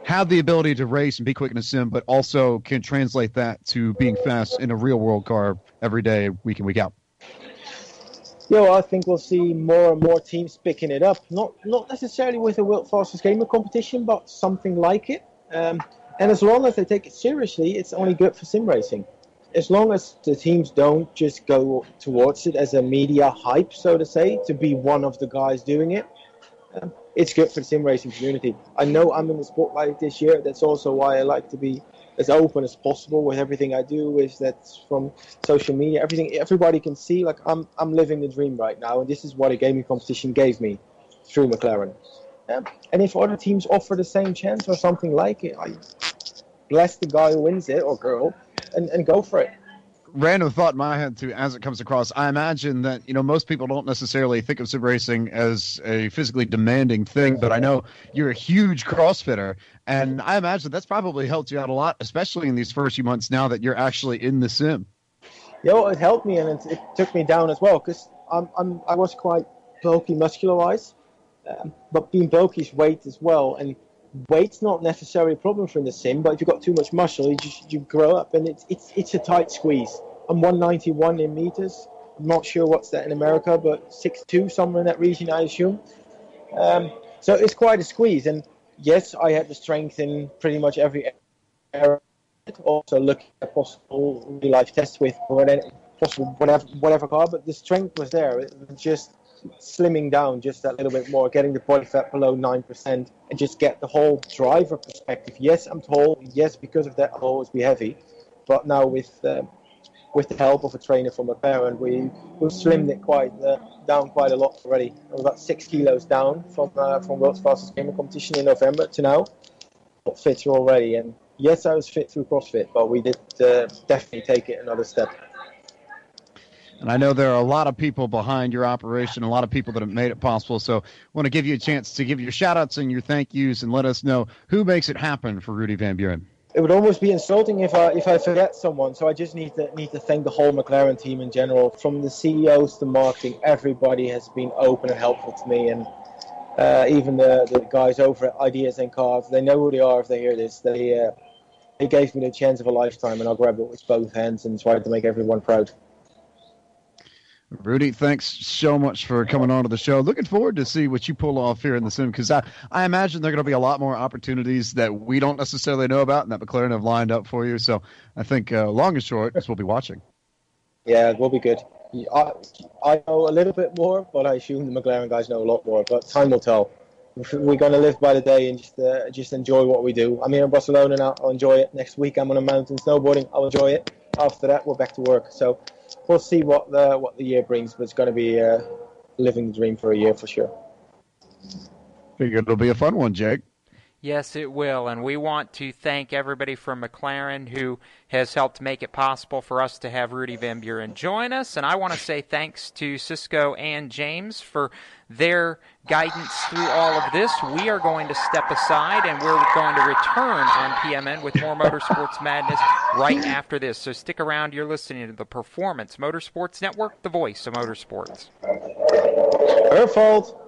have the ability to race and be quick in a sim, but also can translate that to being fast in a real world car every day, week in week out. Yeah, well, I think we'll see more and more teams picking it up. Not not necessarily with a world fastest gamer competition, but something like it. Um, and as long as they take it seriously, it's only good for sim racing as long as the teams don't just go towards it as a media hype, so to say, to be one of the guys doing it, um, it's good for the sim racing community. I know I'm in the spotlight this year. That's also why I like to be as open as possible with everything I do. Is that from social media, everything everybody can see. Like I'm, I'm living the dream right now, and this is what a gaming competition gave me through McLaren. Um, and if other teams offer the same chance or something like it, I bless the guy who wins it or girl and, and go for it. Random thought in my head too as it comes across. I imagine that you know most people don't necessarily think of sim racing as a physically demanding thing but i know you're a huge crossfitter and i imagine that's probably helped you out a lot especially in these first few months now that you're actually in the sim. Yeah well, it helped me and it, it took me down as well because I'm, I'm i was quite bulky muscular wise um, but being bulky is weight as well and weight's not necessarily a problem for in the sim, but if you've got too much muscle, you just you grow up, and it's it's it's a tight squeeze. I'm 191 in meters. I'm not sure what's that in America, but 6'2", somewhere in that region, I assume. Um, so it's quite a squeeze, and yes, I had the strength in pretty much every area. Also looking at possible real life tests with whatever, whatever whatever car, but the strength was there. It was just slimming down just a little bit more, getting the body fat below 9%, and just get the whole driver perspective. Yes, I'm tall. Yes, because of that, I'll always be heavy. But now with um, with the help of a trainer from McLaren, we we've slimmed it quite uh, down quite a lot already. We're about six kilos down from uh, from World's Fastest Gamer competition in November to now. Fitter already, and yes, I was fit through CrossFit, but we did uh, definitely take it another step. And I know there are a lot of people behind your operation, a lot of people that have made it possible. So I want to give you a chance to give your shout outs and your thank yous and let us know who makes it happen for Rudy Van Buren. It would almost be insulting if I if I forget someone. So I just need to need to thank the whole McLaren team in general, from the CEOs to marketing. Everybody has been open and helpful to me, and uh, even the, the guys over at Ideas and Cars. they know who they are if they hear this. They uh, they gave me the chance of a lifetime, and I'll grab it with both hands and try to make everyone proud. Rudy, thanks so much for coming on to the show. Looking forward to see what you pull off here in the sim because I, I imagine there are going to be a lot more opportunities that we don't necessarily know about and that McLaren have lined up for you. So I think uh, long and short, we'll be watching. Yeah, we'll be good. I, I know a little bit more, but I assume the McLaren guys know a lot more. But time will tell. We're going to live by the day and just uh, just enjoy what we do. I'm here in Barcelona now. I'll enjoy it. Next week I'm on a mountain snowboarding. I'll enjoy it. After that, we're back to work. So we'll see what the what the year brings. But it's going to be uh, living the dream for a year for sure. Figure it'll be a fun one, Jake. Yes, it will. And we want to thank everybody from McLaren who has helped make it possible for us to have Rudy Van Buren join us. And I want to say thanks to Cisco and James for their guidance through all of this. We are going to step aside and we're going to return on PMN with more Motorsports Madness right after this. So stick around. You're listening to the Performance Motorsports Network, the voice of motorsports. Her.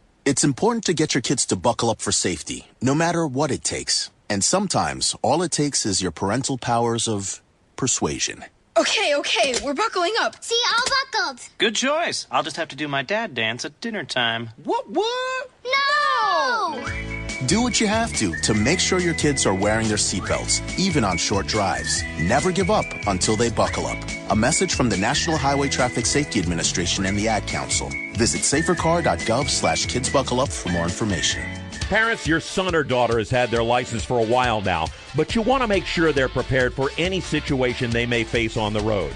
It's important to get your kids to buckle up for safety, no matter what it takes. And sometimes all it takes is your parental powers of persuasion. Okay, okay, we're buckling up. See, all buckled. Good choice. I'll just have to do my dad dance at dinner time. What, what? No! Do what you have to to make sure your kids are wearing their seatbelts, even on short drives. Never give up until they buckle up. A message from the National Highway Traffic Safety Administration and the Ad Council. Visit safercar.gov slash kidsbuckleup for more information. Parents, your son or daughter has had their license for a while now, but you want to make sure they're prepared for any situation they may face on the road.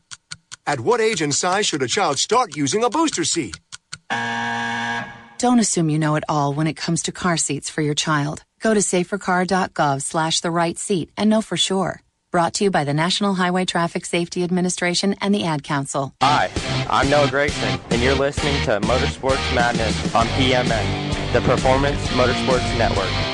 At what age and size should a child start using a booster seat? Don't assume you know it all when it comes to car seats for your child. Go to safercar.gov slash the right seat and know for sure. Brought to you by the National Highway Traffic Safety Administration and the Ad Council. Hi, I'm Noah Gragson, and you're listening to Motorsports Madness on PMN, the Performance Motorsports Network.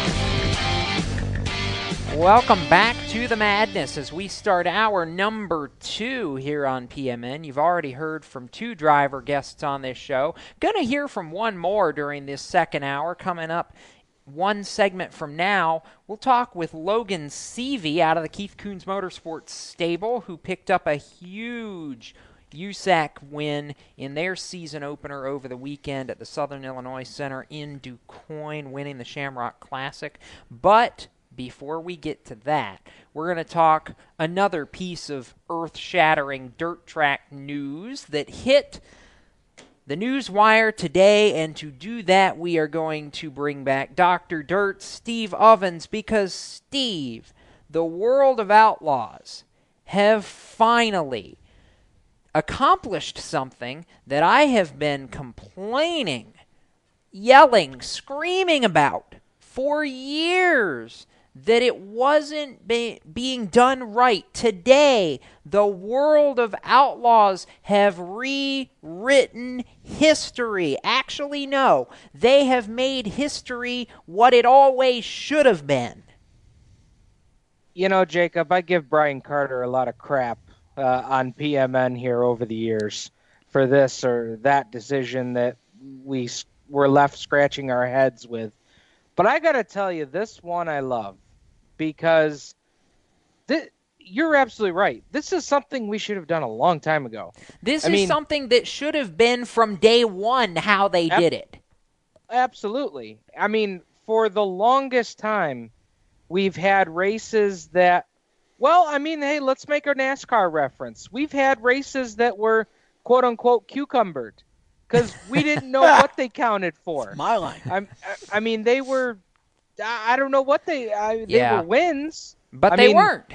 Welcome back to the madness as we start our number two here on PMN. You've already heard from two driver guests on this show. Gonna hear from one more during this second hour coming up. One segment from now, we'll talk with Logan Seavey out of the Keith Kunz Motorsports stable, who picked up a huge USAC win in their season opener over the weekend at the Southern Illinois Center in DuQuoin, winning the Shamrock Classic. But before we get to that, we're going to talk another piece of earth shattering dirt track news that hit the news wire today. And to do that, we are going to bring back Dr. Dirt, Steve Ovens, because Steve, the world of outlaws, have finally accomplished something that I have been complaining, yelling, screaming about for years that it wasn't be- being done right. Today, the world of outlaws have rewritten history. Actually, no, they have made history what it always should have been. You know, Jacob, I give Brian Carter a lot of crap uh, on PMN here over the years for this or that decision that we were left scratching our heads with. But I got to tell you, this one I love because thi- you're absolutely right. This is something we should have done a long time ago. This I is mean- something that should have been from day one how they Ab- did it. Absolutely. I mean, for the longest time, we've had races that, well, I mean, hey, let's make a NASCAR reference. We've had races that were quote unquote cucumbered because we didn't know what they counted for. My line. I'm, I, I mean, they were, I don't know what they, I, they Yeah. were wins. But I they mean, weren't.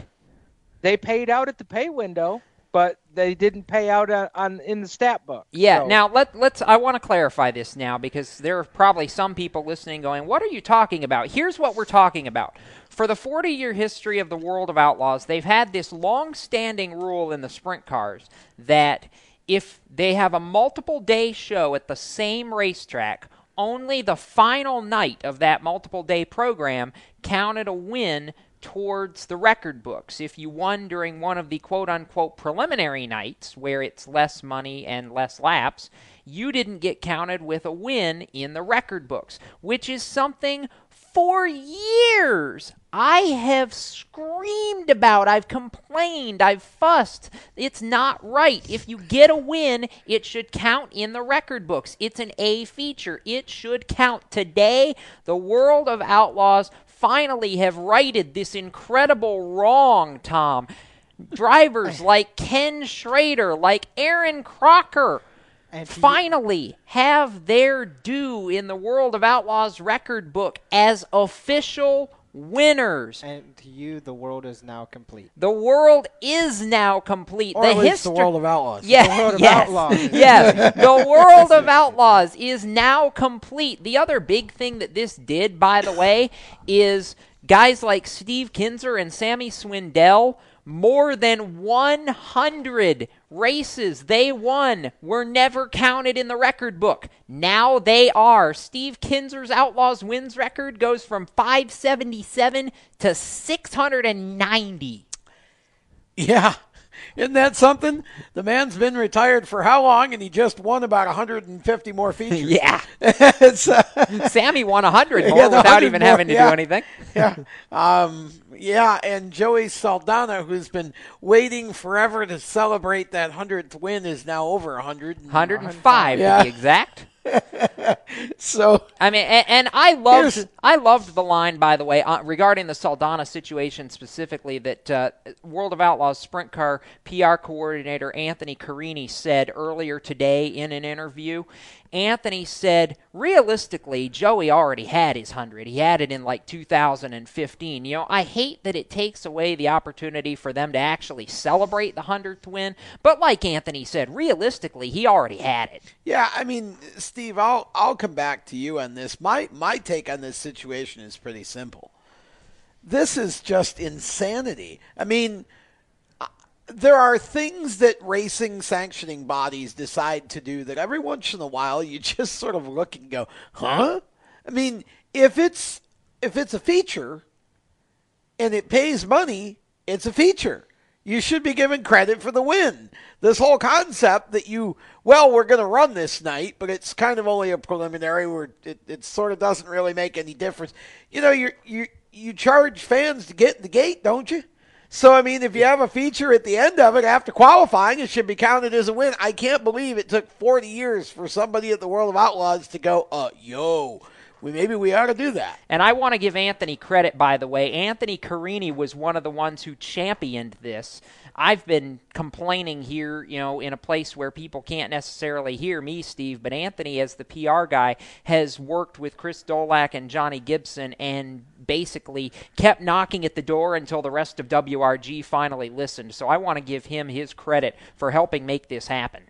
They paid out at the pay window, but they didn't pay out on, on in the stat book. Yeah. So- Now let let's. I want to clarify this now because there are probably some people listening going, "What are you talking about?" Here's what we're talking about. For the 40-year history of the World of Outlaws, they've had this long-standing rule in the sprint cars that if they have a multiple day show at the same racetrack, only the final night of that multiple day program counted a win towards the record books. If you won during one of the quote unquote preliminary nights, where it's less money and less laps, you didn't get counted with a win in the record books, which is something for years I have screamed about. I've complained. I've fussed. It's not right. If you get a win, it should count in the record books. It's an A feature. It should count. Today, the world of outlaws finally have righted this incredible wrong, Tom. Drivers like Ken Schrader, like Erin Crocker, finally have their due in the World of Outlaws record book as official winners. And to you, the world is now complete. The world is now complete. Or the history, the world of outlaws. Yeah, The world of yes, outlaws. yes. The world of outlaws is now complete. The other big thing that this did, by the way, is guys like Steve Kinser and Sammy Swindell. More than 100 races they won were never counted in the record book. Now they are. Steve Kinser's Outlaws wins record goes from 577 to 690. Yeah. Isn't that something? The man's been retired for how long, and he just won about 150 more features. Yeah. uh, Sammy won 100 more Yeah, without 100 even more, having to yeah. do anything. yeah. Um, yeah, and Joey Saldana, who's been waiting forever to celebrate that 100th win, is now over 100. 105 Yeah. to be exact. So I mean, and, and I loved I loved the line by the way uh, regarding the Saldana situation specifically that uh, World of Outlaws sprint car PR coordinator Anthony Carini said earlier today in an interview. Anthony said, realistically, Joey already had his 100. He had it in like 2015. You know, I hate that it takes away the opportunity for them to actually celebrate the 100th win, but like Anthony said, realistically, he already had it. Yeah, I mean, Steve, I'll I'll come back to you on this. My my take on this situation is pretty simple. This is just insanity. I mean, there are things that racing sanctioning bodies decide to do that every once in a while you just sort of look and go, "Huh?" I mean, if it's if it's a feature and it pays money, it's a feature. You should be given credit for the win. This whole concept that you, well, we're going to run this night, but it's kind of only a preliminary where it, it sort of doesn't really make any difference. You know, you you you charge fans to get in the gate, don't you? So I mean, if you have a feature at the end of it after qualifying, it should be counted as a win. I can't believe it took 40 years for somebody at the World of Outlaws to go, uh, yo, we maybe we ought to do that. And I want to give Anthony credit, by the way. Anthony Carini was one of the ones who championed this. I've been complaining here, you know, in a place where people can't necessarily hear me, Steve, but Anthony, as the PR guy, has worked with Chris Dolak and Johnny Gibson and basically kept knocking at the door until the rest of WRG finally listened. So I want to give him his credit for helping make this happen.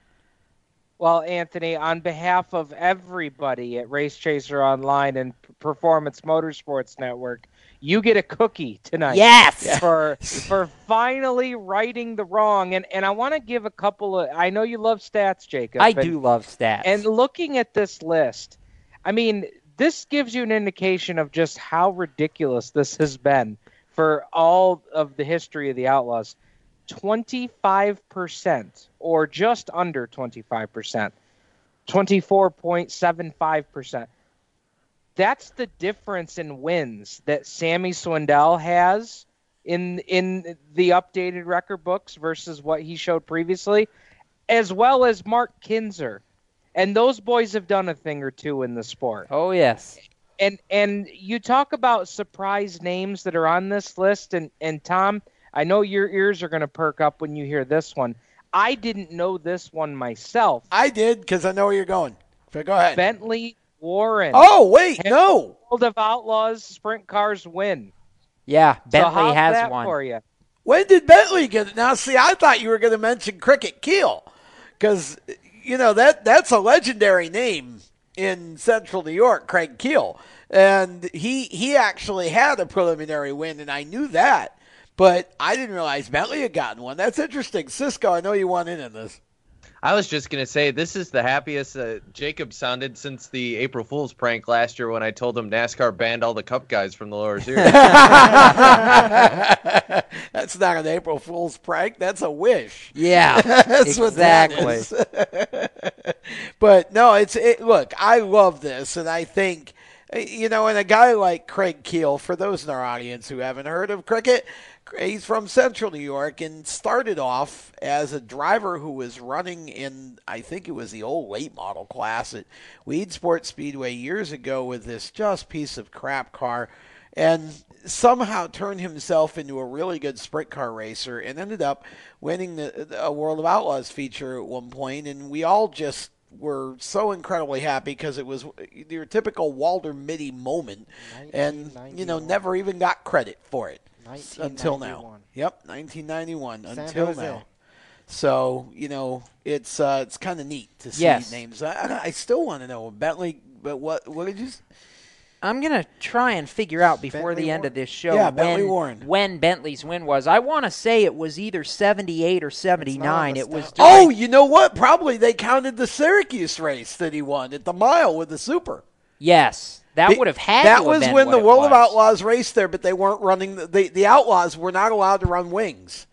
Well, Anthony, on behalf of everybody at Race Chaser Online and Performance Motorsports Network, you get a cookie tonight. Yes! For for finally righting the wrong. And and I want to give a couple of I know you love stats, Jacob. I and- do love stats. And looking at this list, I mean, this gives you an indication of just how ridiculous this has been for all of the history of the Outlaws. 25% or just under 25%. 24.75%. That's the difference in wins that Sammy Swindell has in in the updated record books versus what he showed previously, as well as Mark Kinser. And those boys have done a thing or two in the sport. Oh yes. And and you talk about surprise names that are on this list and and Tom, I know your ears are going to perk up when you hear this one. I didn't know this one myself. I did because I know where you're going. So go ahead. Bentley Warren. Oh wait, no. World of Outlaws sprint cars win. Yeah, Bentley how's has that one. for you. When did Bentley get it? Now, see, I thought you were going to mention Cricket Keel because you know that that's a legendary name in Central New York, Craig Keel, and he he actually had a preliminary win, and I knew that, but I didn't realize Bentley had gotten one. That's interesting, Cisco. I know you want in on this. I was just gonna say this is the happiest uh, Jacob sounded since the April Fool's prank last year when I told him NASCAR banned all the Cup guys from the lower series. That's not an April Fool's prank. That's a wish. Yeah, that's what that exactly. but no, it's it, look. I love this, and I think you know, and a guy like Craig Keel. For those in our audience who haven't heard of cricket, he's from Central New York and started off as a driver who was running in, I think it was the old late model class at Weedsport Speedway years ago with this just piece of crap car and somehow turned himself into a really good sprint car racer and ended up winning the, a World of Outlaws feature at one point. point and we all just were so incredibly happy because it was your typical Walter Mitty moment. And you know never even got credit for it until now yep 1991 San until Jose. now so you know it's uh, it's kind of neat to see Yes. names I, I still want to know Bentley but what what did you s- I'm gonna try and figure out before Bentley the end Warren. of this show Yeah, when, Bentley Warren. when Bentley's win was. I want to say it was either 78 or 79. It was Oh, you know what? Probably they counted the Syracuse race that he won at the mile with the Super. yes, that Be- would have had That to was when the World of. Outlaws raced there, but they weren't running. The, the the Outlaws were not allowed to run wings,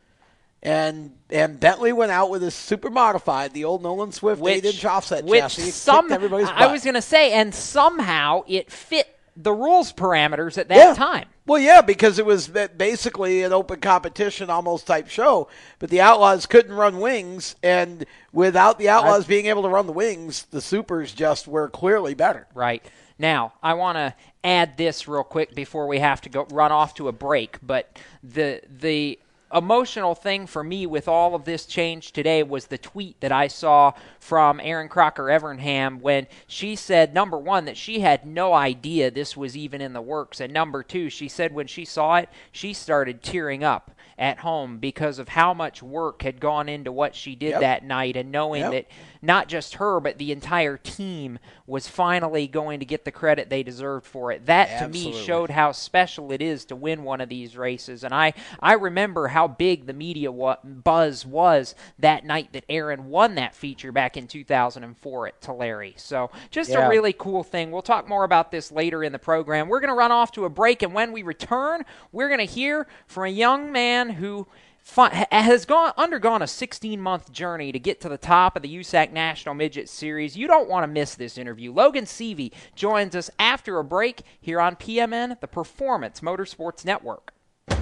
and and Bentley went out with his super modified, the old Nolan Swift eight inch offset which chassis. Some everybody's I butt. was gonna say, and somehow it fit the rules parameters at that Yeah. time. Well, yeah, because it was basically an open competition almost type show, but the Outlaws couldn't run wings, and without the Outlaws being able to run the wings, the Supers just were clearly better. Right. Now, I want to add this real quick before we have to go run off to a break, but the the emotional thing for me with all of this change today was the tweet that I saw from Erin Crocker Evernham when she said number 1 that she had no idea this was even in the works and number 2 she said when she saw it she started tearing up at home because of how much work had gone into what she did Yep. that night and knowing Yep. that not just her, but the entire team was finally going to get the credit they deserved for it. That to me showed how special it is to win one of these races. And I, I remember how big the media buzz was that night that Erin won that feature back in 2004 at Tulare. So just Yeah. a really cool thing. We'll talk more about this later in the program. We're going to run off to a break, and when we return, we're going to hear from a young man who has gone undergone a 16 month journey to get to the top of the USAC National Midget Series. You don't want to miss this interview. Logan Seavey joins us after a break here on PMN, the Performance Motorsports Network.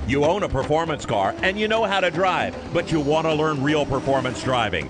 You own a performance car and you know how to drive, but you want to learn real performance driving.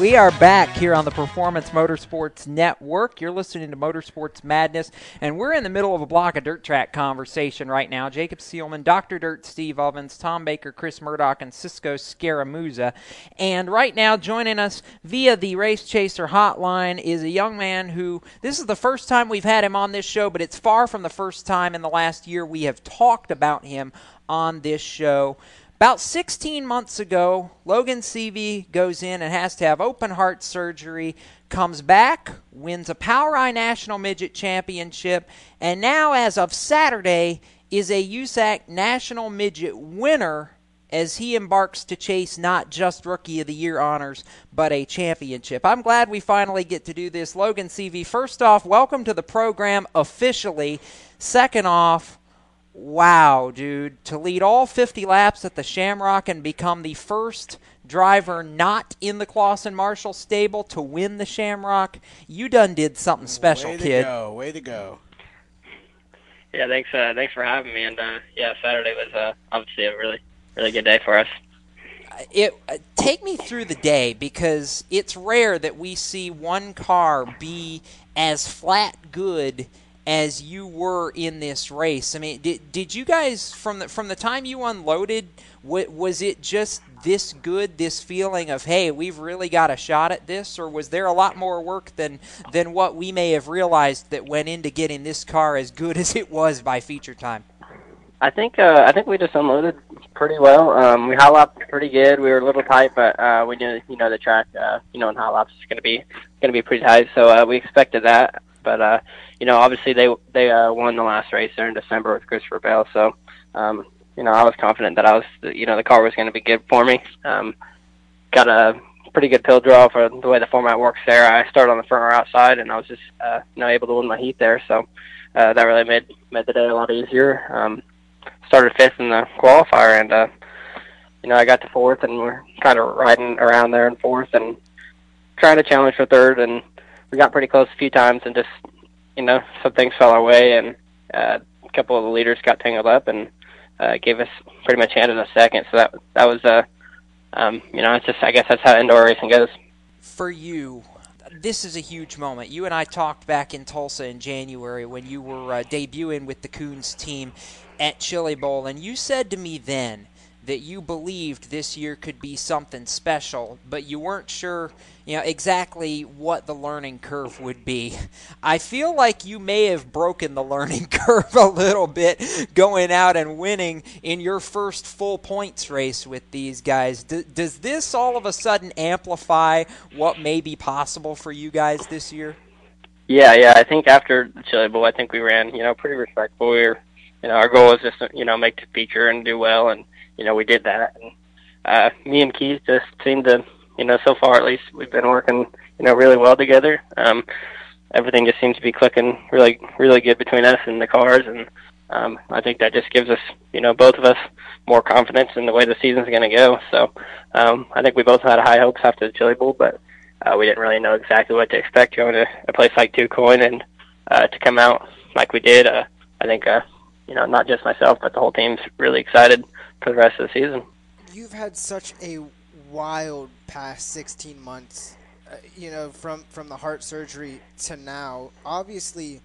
We are back here on the Performance Motorsports Network. You're listening to Motorsports Madness, and we're in the middle of a block of dirt track conversation right now. Jacob Seelman, Dr. Dirt, Steve Ovens, Tom Baker, Chris Murdoch, and Cisco Scaramuza. And right now, joining us via the Race Chaser hotline is a young man who, this is the first time we've had him on this show, but it's far from the first time in the last year we have talked about him on this show. About 16 months ago, Logan Seavey goes in and has to have open heart surgery, comes back, wins a POWRi National Midget Championship, and now, as of Saturday, is a USAC National Midget winner as he embarks to chase not just Rookie of the Year honors, but a championship. I'm glad we finally get to do this. Logan Seavey, first off, welcome to the program officially. Second off, wow, dude, to lead all 50 laps at the Shamrock and become the first driver not in the Clauson Marshall stable to win the Shamrock, you done did something special, Way to kid. go. Way to go. Yeah, thanks. Uh, thanks for having me. And uh, yeah, Saturday was uh, obviously a really, really good day for us. It uh, take me through the day because it's rare that we see one car be as flat good as you were in this race. I mean, did did you guys from the from the time you unloaded, was it just this good, this feeling of hey, we've really got a shot at this, or was there a lot more work than than what we may have realized that went into getting this car as good as it was by feature time? I think uh, I think we just unloaded pretty well. Um, we hot lapped pretty good. We were a little tight, but uh, we knew you know the track, uh, you know, in hot laps is going to be going to be pretty tight. So uh, we expected that. But uh, you know, obviously they they uh, won the last race there in December with Christopher Bell. So um, you know, I was confident that I was you know the car was going to be good for me. Um, got a pretty good pill draw for the way the format works there. I started on the front or outside, and I was just uh, you know able to win my heat there. So uh, that really made made the day a lot easier. Um, started fifth in the qualifier, and uh, you know I got to fourth, and we're kind of riding around there in fourth, and trying to challenge for third, and we got pretty close a few times, and just you know some things fell our way, and uh, a couple of the leaders got tangled up, and uh, gave us pretty much handed a second. So that that was uh, um, you know it's just I guess that's how indoor racing goes. For you, this is a huge moment. You and I talked back in Tulsa in January when you were uh, debuting with the Kunz team at Chili Bowl, and you said to me then that you believed this year could be something special, but you weren't sure, you know, exactly what the learning curve would be. I feel like you may have broken the learning curve a little bit going out and winning in your first full points race with these guys. D- does this all of a sudden amplify what may be possible for you guys this year? Yeah, yeah. I think after Chili Bowl, I think we ran, you know, pretty respectful. We were, you know, our goal was just, to, you know, make the feature and do well, and you know, we did that. And uh, me and Keith just seem to, you know, so far at least we've been working, you know, really well together. Um, everything just seems to be clicking really, really good between us and the cars, and um, I think that just gives us, you know, both of us more confidence in the way the season's going to go. So um, I think we both had high hopes after the Chili Bowl, but uh, we didn't really know exactly what to expect going to a place like DuQuoin and uh, to come out like we did. Uh, I think, uh, you know, not just myself, but the whole team's really excited for the rest of the season. You've had such a wild past 16 months, uh, you know, from from the heart surgery to now. Obviously,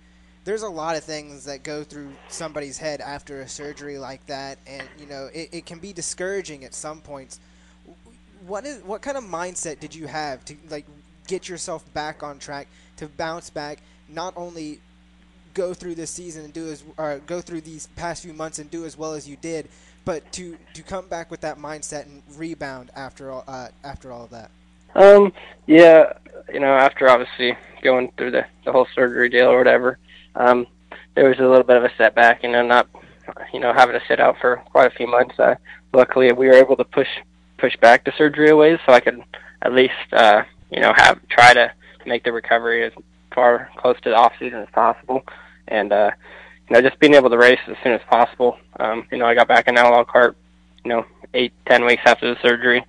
there's a lot of things that go through somebody's head after a surgery like that, and you know, it, it can be discouraging at some points. What is what kind of mindset did you have to like get yourself back on track to bounce back? Not only go through this season and do as or go through these past few months and do as well as you did, but to to come back with that mindset and rebound after all uh, after all of that. Um, yeah, you know, after obviously going through the the whole surgery deal or whatever, um, there was a little bit of a setback, you know, not you know having to sit out for quite a few months. Uh, luckily, we were able to push push back the surgery a ways, so I could at least uh, you know have try to make the recovery as far close to the off season as possible, and uh, you know just being able to race as soon as possible. Um, you know, I got back in outlaw kart, you know, eight ten weeks after the surgery.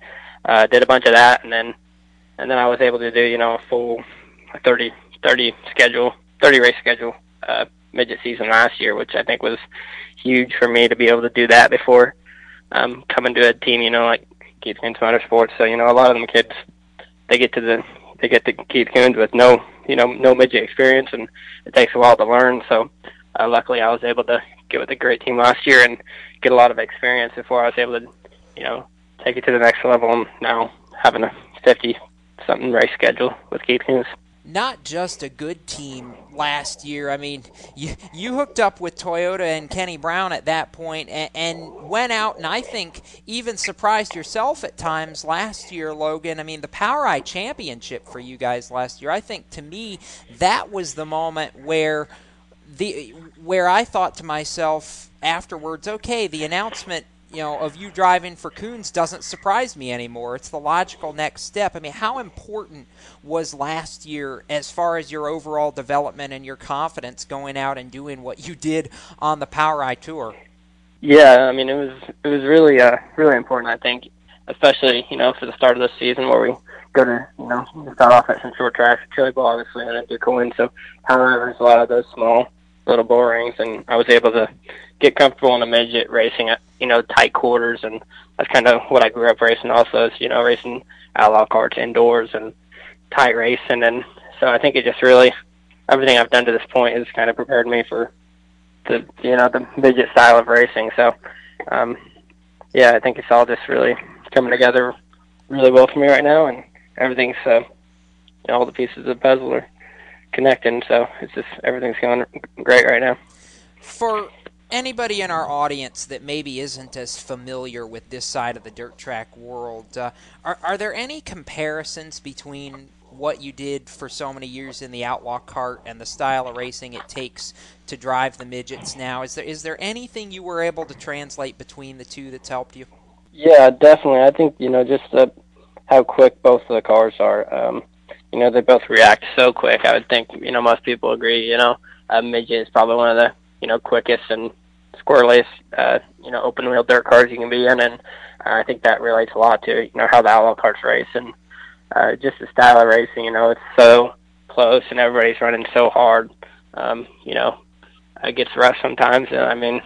Uh, did a bunch of that, and then and then I was able to do you know a full 30 30 schedule, 30 race schedule uh, midget season last year, which I think was huge for me to be able to do that before um, coming to a team, you know, like Keith Kunz Motorsports. So you know, a lot of them kids they get to the they get to Keith Kunz with no you know no midget experience, and it takes a while to learn. So uh, luckily, I was able to get with a great team last year and get a lot of experience before I was able to you know take it to the next level. And now having a 50 something race schedule with Keith Kunz not just a good team last year. I mean, you you hooked up with Toyota and Kenny Brown at that point and, and, went out and I think even surprised yourself at times last year, Logan. I mean, the POWRi Championship for you guys last year. I think to me that was the moment where the where I thought to myself afterwards, okay, the announcement you know, of you driving for Kunz doesn't surprise me anymore. It's the logical next step. I mean, how important was last year as far as your overall development and your confidence going out and doing what you did on the POWRi Tour? Yeah, I mean, it was it was really uh really important. I think, especially you know for the start of the season where we go to you know start off at some short tracks, Chili Bowl obviously, and then DuQuoin. So, however, there's a lot of those small little bull rings, and I was able to get comfortable in a midget racing at you know tight quarters, and that's kind of what I grew up racing. Also, is you know racing outlaw karts indoors and tight racing, and so I think it just really everything I've done to this point has kind of prepared me for the you know the midget style of racing. So um, yeah, I think it's all just really coming together really well for me right now, and everything's uh, you know, all the pieces of the puzzle are connecting. So it's just everything's going great right now. For anybody in our audience that maybe isn't as familiar with this side of the dirt track world, uh, are, are there any comparisons between what you did for so many years in the outlaw kart and the style of racing it takes to drive the midgets now? Is there is there anything you were able to translate between the two that's helped you? Yeah, definitely. I think you know just uh, how quick both of the cars are. Um, you know, they both react so quick. I would think you know most people agree. You know, a midget is probably one of the you know quickest and squirreliest uh, you know open wheel dirt cars you can be in, and uh, I think that relates a lot to you know how the outlaw karts race and uh, just the style of racing. You know, it's so close and everybody's running so hard. Um, you know, it gets rough sometimes. And I mean,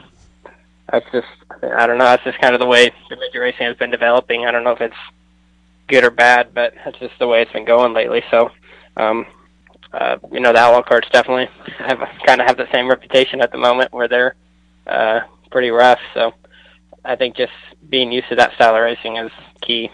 that's just I don't know. That's just kind of the way the midget racing has been developing. I don't know if it's good or bad, but that's just the way it's been going lately. So, um, uh, you know, the outlaw karts definitely have kind of have the same reputation at the moment where they're uh, pretty rough. So, I think just being used to that style of racing is key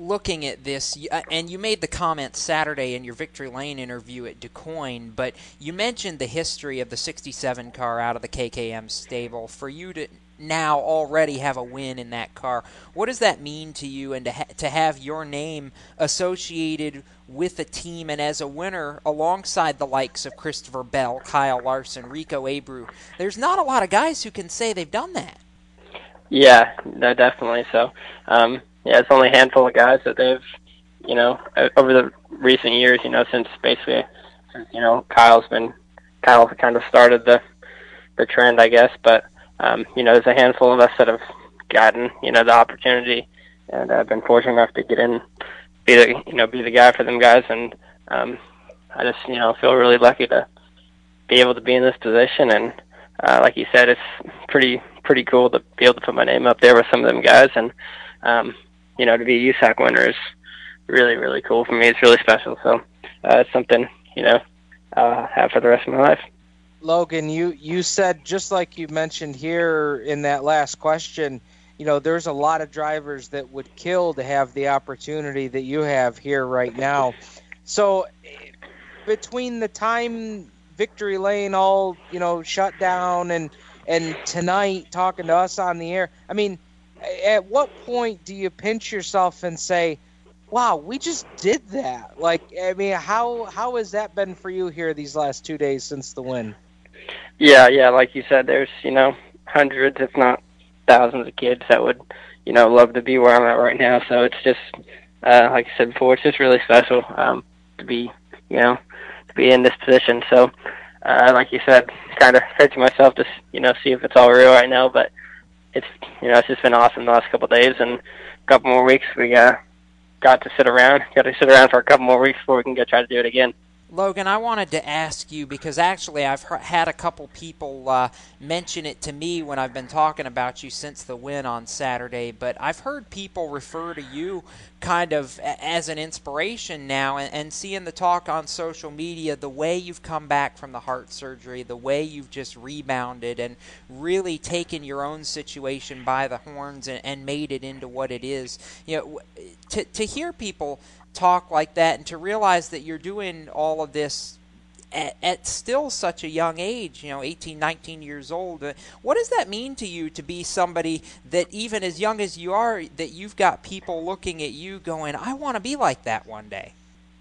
looking at this, uh, and you made the comment Saturday in your Victory Lane interview at DuQuoin, but you mentioned the history of the 67 car out of the KKM stable. For you to now already have a win in that car, what does that mean to you, and to, ha- to have your name associated with a team and as a winner alongside the likes of Christopher Bell, Kyle Larson, Rico Abreu? There's not a lot of guys who can say they've done that. Yeah, no, definitely. So, um, yeah, it's only a handful of guys that they've, you know, over the recent years, you know, since basically, you know, Kyle's been Kyle kind of started the the trend, I guess. But um, you know, there's a handful of us that have gotten, you know, the opportunity, and I've been fortunate enough to get in, be the, you know, be the guy for them guys, and um, I just, you know, feel really lucky to be able to be in this position, and uh, like you said, it's pretty pretty cool to be able to put my name up there with some of them guys, and um, you know, to be a USAC winner is really really cool for me. It's really special, so uh, it's something you know I'll have for the rest of my life. Logan, you you said just like you mentioned here in that last question, you know, there's a lot of drivers that would kill to have the opportunity that you have here right now. So between the time Victory Lane all, you know, shut down and and tonight talking to us on the air, I mean, at what point do you pinch yourself and say, "Wow, we just did that"? Like, I mean, how how has that been for you here these last 2 days since the win? Yeah, yeah, like you said, there's you know hundreds, if not thousands, of kids that would you know love to be where I'm at right now. So it's just uh, like I said before, it's just really special um, to be you know to be in this position. So uh, like you said, kind of searching myself to you know see if it's all real right now, but it's you know it's just been awesome the last couple of days and a couple more weeks. We uh, got to sit around, got to sit around for a couple more weeks before we can go try to do it again. Logan, I wanted to ask you because actually I've had a couple people uh, mention it to me when I've been talking about you since the win on Saturday. But I've heard people refer to you kind of as an inspiration now, and, and seeing the talk on social media, the way you've come back from the heart surgery, the way you've just rebounded and really taken your own situation by the horns and, and made it into what it is. You know, to to hear people talk like that and to realize that you're doing all of this at, at, still such a young age, you know, 18, 19 years old. Uh, what does that mean to you to be somebody that, even as young as you are, that you've got people looking at you going, I want to be like that one day?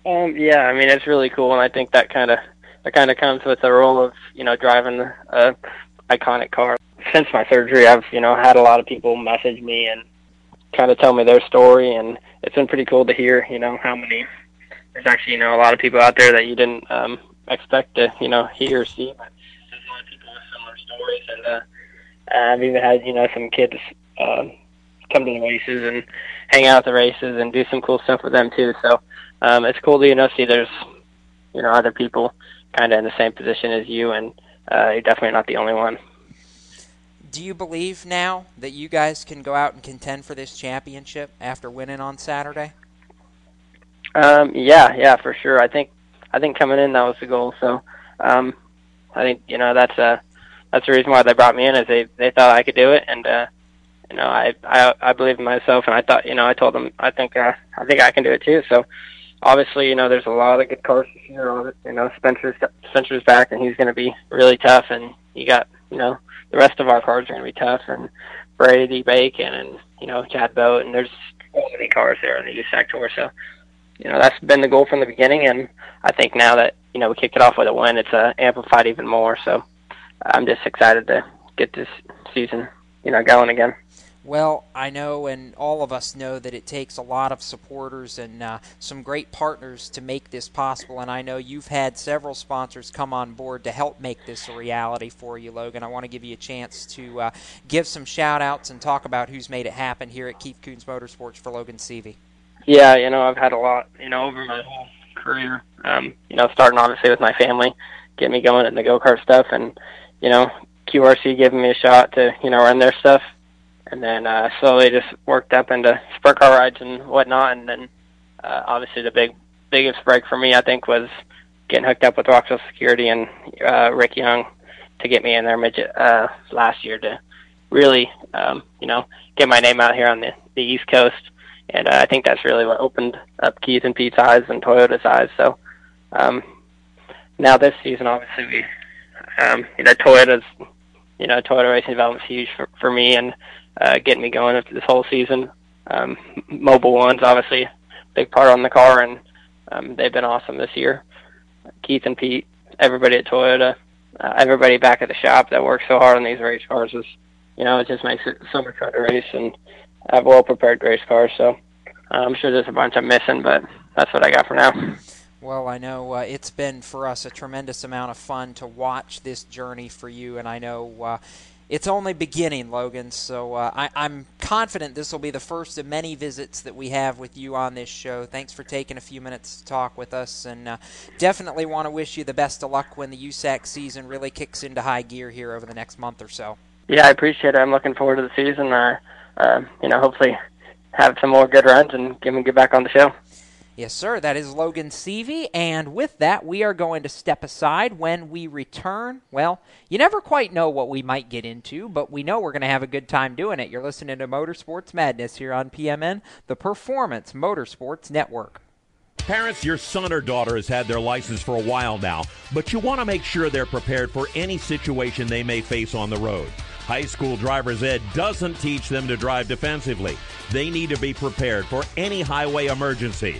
Um, yeah, I mean, it's really cool, and I think that kind of that kind of comes with the role of you know driving a iconic car. Since my surgery, I've you know had a lot of people message me and kind of tell me their story, and it's been pretty cool to hear, you know, how many. There's actually, you know, a lot of people out there that you didn't um, expect to, you know, hear or see. But there's a lot of people with similar stories, and uh, I've even had, you know, some kids uh, come to the races and hang out at the races and do some cool stuff with them too. So um, it's cool to, you know, see there's, you know, other people kind of in the same position as you, and uh, you're definitely not the only one do you believe now that you guys can go out and contend for this championship after winning on Saturday? Um, yeah, yeah, for sure. I think I think coming in that was the goal. So um, I think you know that's uh that's the reason why they brought me in is they they thought I could do it, and uh, you know I I I believe in myself, and I thought you know I told them I think uh, I think I can do it too. So obviously you know there's a lot of good this year. You know Spencer's Spencer's back, and he's going to be really tough, and you got you know the rest of our cars are going to be tough, and Brady Bacon and you know Chad Boat, and there's so many cars there in the USAC Tour. So you know that's been the goal from the beginning, and I think now that you know we kicked it off with a win, it's uh, amplified even more. So I'm just excited to get this season you know going again. Well, I know, and all of us know that it takes a lot of supporters and uh, some great partners to make this possible. And I know you've had several sponsors come on board to help make this a reality for you, Logan. I want to give you a chance to uh, give some shout outs and talk about who's made it happen here at Keith Kunz Motorsports for Logan Seavey. Yeah, you know, I've had a lot, you know, over my whole career. Um, you know, starting obviously with my family, get me going in the go kart stuff, and you know, QRC giving me a shot to, you know, run their stuff and then uh, slowly just worked up into sprint car rides and whatnot. And then uh, obviously the big biggest break for me, I think, was getting hooked up with Rockwell Security and uh, Rick Young to get me in there midget uh, last year to really, um, you know, get my name out here on the, the East Coast. And uh, I think that's really what opened up Keith and Pete's eyes and Toyota's eyes. So um, now this season, obviously, we, um, you know, Toyota's, you know, Toyota Racing Development's huge for, for me, and uh, getting me going after this whole season. Um, Mobil One's obviously big part on the car, and um, they've been awesome this year. Keith and Pete, everybody at Toyota, uh, everybody back at the shop that works so hard on these race cars is, you know, it just makes it so much fun to race. And I have well prepared race cars. So I'm sure there's a bunch I'm missing, but that's what I got for now. Well, I know uh, it's been for us a tremendous amount of fun to watch this journey for you, and I know uh, it's only beginning, Logan. So uh, I, I'm confident this will be the first of many visits that we have with you on this show. Thanks for taking a few minutes to talk with us, and uh, definitely want to wish you the best of luck when the USAC season really kicks into high gear here over the next month or so. Yeah, I appreciate it. I'm looking forward to the season. Uh, uh, you know, hopefully have some more good runs and get, get back on the show. Yes, sir. That is Logan Seavey. And with that, we are going to step aside when we return. Well, you never quite know what we might get into, but we know we're going to have a good time doing it. You're listening to Motorsports Madness here on PMN, the Performance Motorsports Network. Parents, your son or daughter has had their license for a while now, but you want to make sure they're prepared for any situation they may face on the road. High school driver's ed doesn't teach them to drive defensively. They need to be prepared for any highway emergency.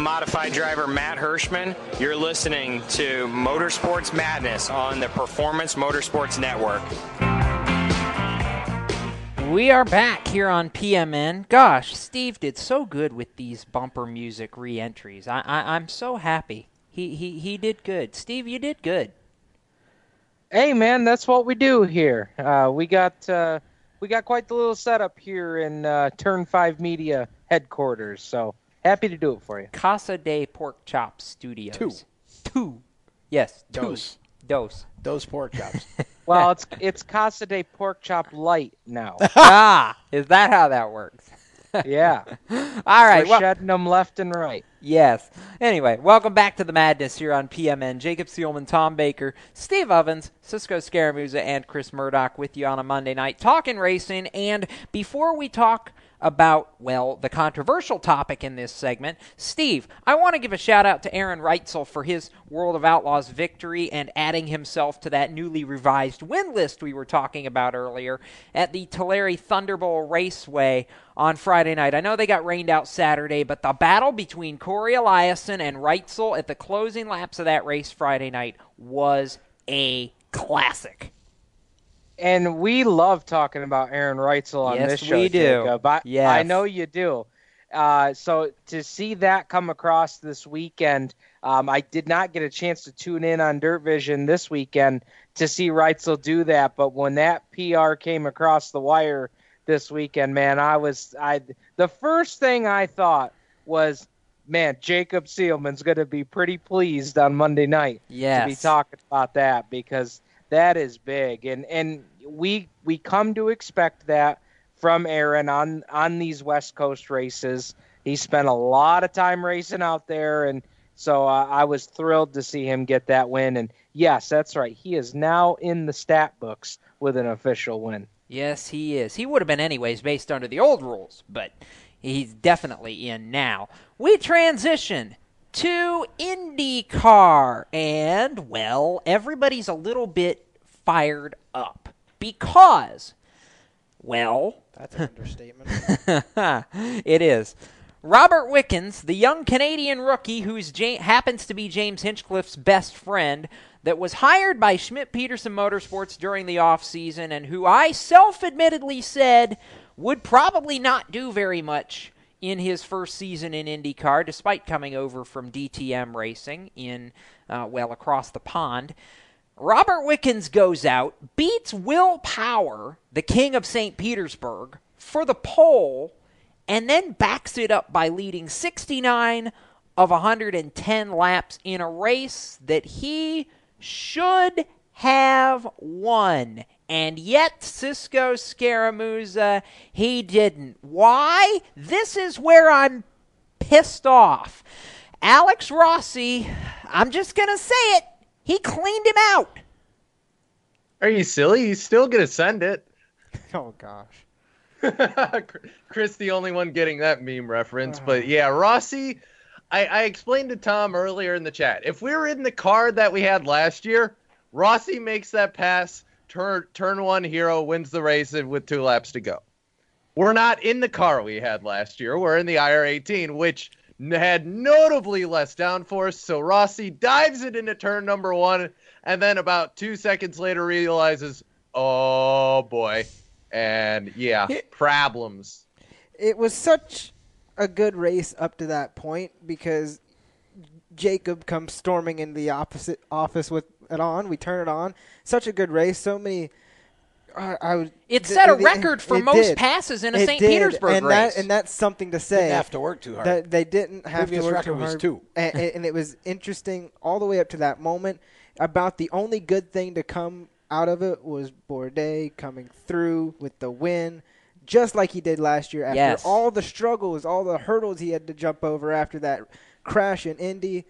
I'm modified driver Matt Hirschman. You're listening to Motorsports Madness on the Performance Motorsports Network. We are back here on PMN. Gosh, Steve did so good with these bumper music re-entries. I, I I'm so happy. He he he did good. Steve, you did good. Hey man, that's what we do here. Uh, we got uh, we got quite the little setup here in uh, Turn Five Media headquarters. So happy to do it for you. Casa de Pork Chop Studios. Two. Two. Yes. Two. Dose. Dose. Those pork chops. Well, it's it's Casa de Pork Chop Light now. ah, is that how that works? yeah. All right. We're well- shedding them left and right. Yes. Anyway, welcome back to the madness here on PMN. Jacob Seelman, Tom Baker, Steve Ovens, Cisco Scaramuza, and Chris Murdoch with you on a Monday night talking racing. And before we talk about, well, the controversial topic in this segment. Steve, I want to give a shout out to Aaron Reutzel for his World of Outlaws victory and adding himself to that newly revised win list we were talking about earlier at the Tulare Thunderbowl Raceway on Friday night. I know they got rained out Saturday, but the battle between Corey Eliason and Reutzel at the closing laps of that race Friday night was a classic and we love talking about Aaron Reutzel on yes, this show. we do. Jacob. I, yes. I know you do. Uh, so to see that come across this weekend, um, I did not get a chance to tune in on Dirt Vision this weekend to see Reutzel do that. But when that PR came across the wire this weekend, man, I was I the first thing I thought was, man, Jacob Seelman's going to be pretty pleased on Monday night yes. to be talking about that because that is big and and we we come to expect that from Aaron on on these West Coast races. He spent a lot of time racing out there, and so uh, I was thrilled to see him get that win. And yes, that's right. He is now in the stat books with an official win. Yes, he is. He would have been anyways based under the old rules, but he's definitely in now. We transition to IndyCar, and well, everybody's a little bit fired up because, well, that's an understatement. it is. Robert Wickens, the young Canadian rookie who happens to be James Hinchcliffe's best friend, that was hired by Schmidt Peterson Motorsports during the offseason and who I self admittedly said would probably not do very much in his first season in IndyCar, despite coming over from DTM racing in, uh, well, across the pond. Robert Wickens goes out, beats Will Power, the king of St. Petersburg, for the pole, and then backs it up by leading 69 of 110 laps in a race that he should have won. And yet, Cisco Scaramuza, he didn't. Why? This is where I'm pissed off. Alex Rossi, I'm just going to say it, he cleaned him out. Are you silly? He's still gonna send it. Oh gosh. Chris, the only one getting that meme reference, but yeah, Rossi. I, I explained to Tom earlier in the chat. If we were in the car that we had last year, Rossi makes that pass, turn turn one hero wins the race with two laps to go. We're not in the car we had last year. We're in the IR18, which had notably less downforce. So Rossi dives it into turn number one, and then about two seconds later realizes, oh boy, and yeah, it, problems. It was such a good race up to that point because Jacob comes storming in the opposite office with it on. We turn it on. Such a good race. So many I, I was, it set a record for most did. passes in a St. Petersburg and race, that, and that's something to say. Didn't have to work too hard. That they didn't have Previous to work too hard. Was two. and, and it was interesting all the way up to that moment. About the only good thing to come out of it was Bourdais coming through with the win, just like he did last year. After yes. all the struggles, all the hurdles he had to jump over after that crash in Indy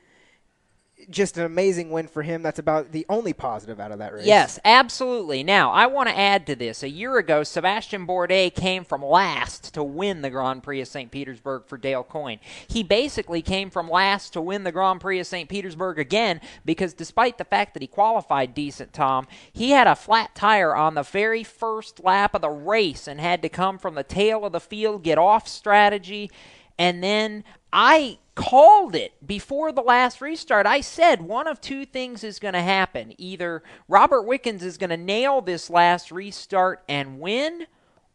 just an amazing win for him. That's about the only positive out of that race. Yes, absolutely. Now, I want to add to this. A year ago, Sebastian Bourdais came from last to win the Grand Prix of St. Petersburg for Dale Coyne. He basically came from last to win the Grand Prix of St. Petersburg again because despite the fact that he qualified decent, Tom, he had a flat tire on the very first lap of the race and had to come from the tail of the field, get off strategy, and then I called it before the last restart. I said one of two things is going to happen. Either Robert Wickens is going to nail this last restart and win,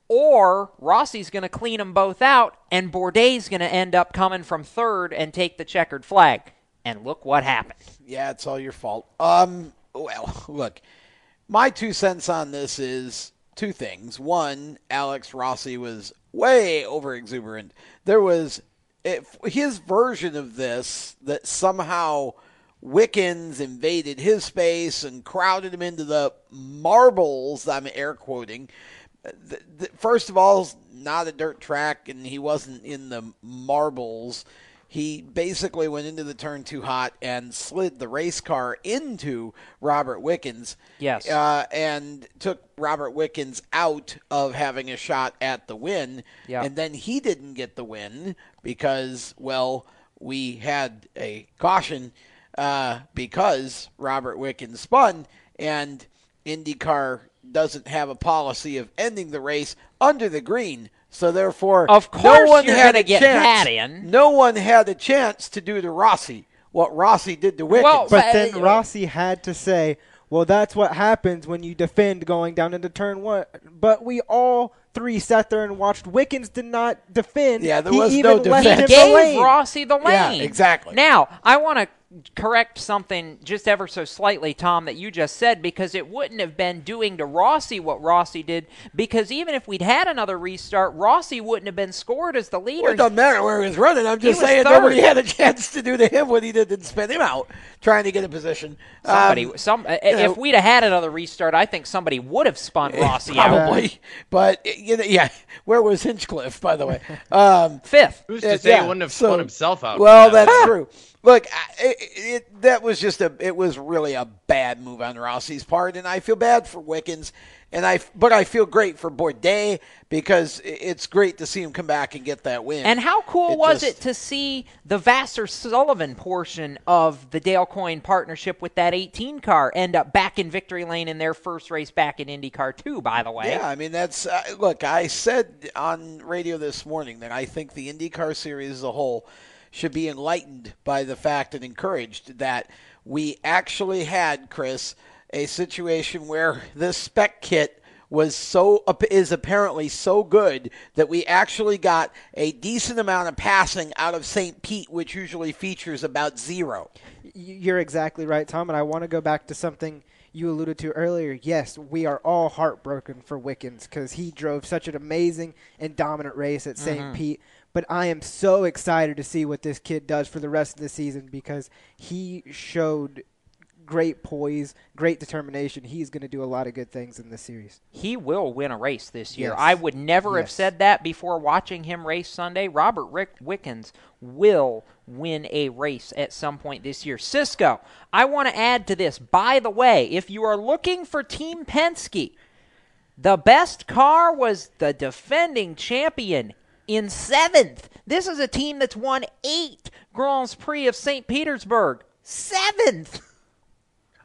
or Rossi's going to clean them both out, and Bourdais is going to end up coming from third and take the checkered flag. And look what happened. Yeah, it's all your fault. Um, well, look, my two cents on this is two things. One, Alex Rossi was way over exuberant. There was if his version of this that somehow Wickens invaded his space and crowded him into the marbles. I'm air quoting. First of all, not a dirt track, and he wasn't in the marbles. He basically went into the turn too hot and slid the race car into Robert Wickens. Yes. Uh, and took Robert Wickens out of having a shot at the win. Yeah. And then he didn't get the win because, well, we had a caution uh, because Robert Wickens spun and IndyCar doesn't have a policy of ending the race under the green. So therefore, Of no course one you're had gonna a get chance. that in. No one had a chance to do to Rossi what Rossi did to Wickens. but then uh, Rossi had to say, "Well, that's what happens when you defend going down into turn one." But we all three sat there and watched. Wickens did not defend. Yeah, there he was even no left defense. him gave the lane. Rossi the lane. Yeah, exactly. Now, I want to correct something just ever so slightly, Tom, that you just said, because it wouldn't have been doing to Rossi what Rossi did, because even if we'd had another restart, Rossi wouldn't have been scored as the leader. Well, it doesn't matter where he was running. I'm just was saying third. nobody had a chance to do to him what he did and spin him out trying to get a position. Somebody, Um, some, uh, you know, if we'd have had another restart, I think somebody would have spun Rossi out. probably, but you know, yeah. Where was Hinchcliffe, by the way? Um, Fifth. Who's to uh, say yeah, he wouldn't have so- spun himself out? Well, that's true. Look, it, it, that was just a. It was really a bad move on Rossi's part, and I feel bad for Wickens, and I. But I feel great for Bourdais because it's great to see him come back and get that win. And how cool It was just- it to see the Vasser Sullivan portion of the Dale Coyne partnership with that 18 car end up back in victory lane in their first race back in IndyCar too? by the way? Yeah, I mean that's uh, look. I said on radio this morning that I think the IndyCar series as a whole should be enlightened by the fact and encouraged that we actually had Chris a situation where this spec kit was so is apparently so good that we actually got a decent amount of passing out of St. Pete, which usually features about zero. You're exactly right, Tom. And I want to go back to something you alluded to earlier. Yes, we are all heartbroken for Wickens because he drove such an amazing and dominant race at saint Mhm. Pete. But I am so excited to see what this kid does for the rest of the season because he showed great poise, great determination. He's going to do a lot of good things in this series. He will win a race this year. Yes. I would never have said that before watching him race Sunday. Robert Rick Wickens will win a race at some point this year. Cisco, I want to add to this. By the way, if you are looking for Team Penske, the best car was the defending champion in seventh. This is a team that's won eight Grands Prix of St. Petersburg. Seventh.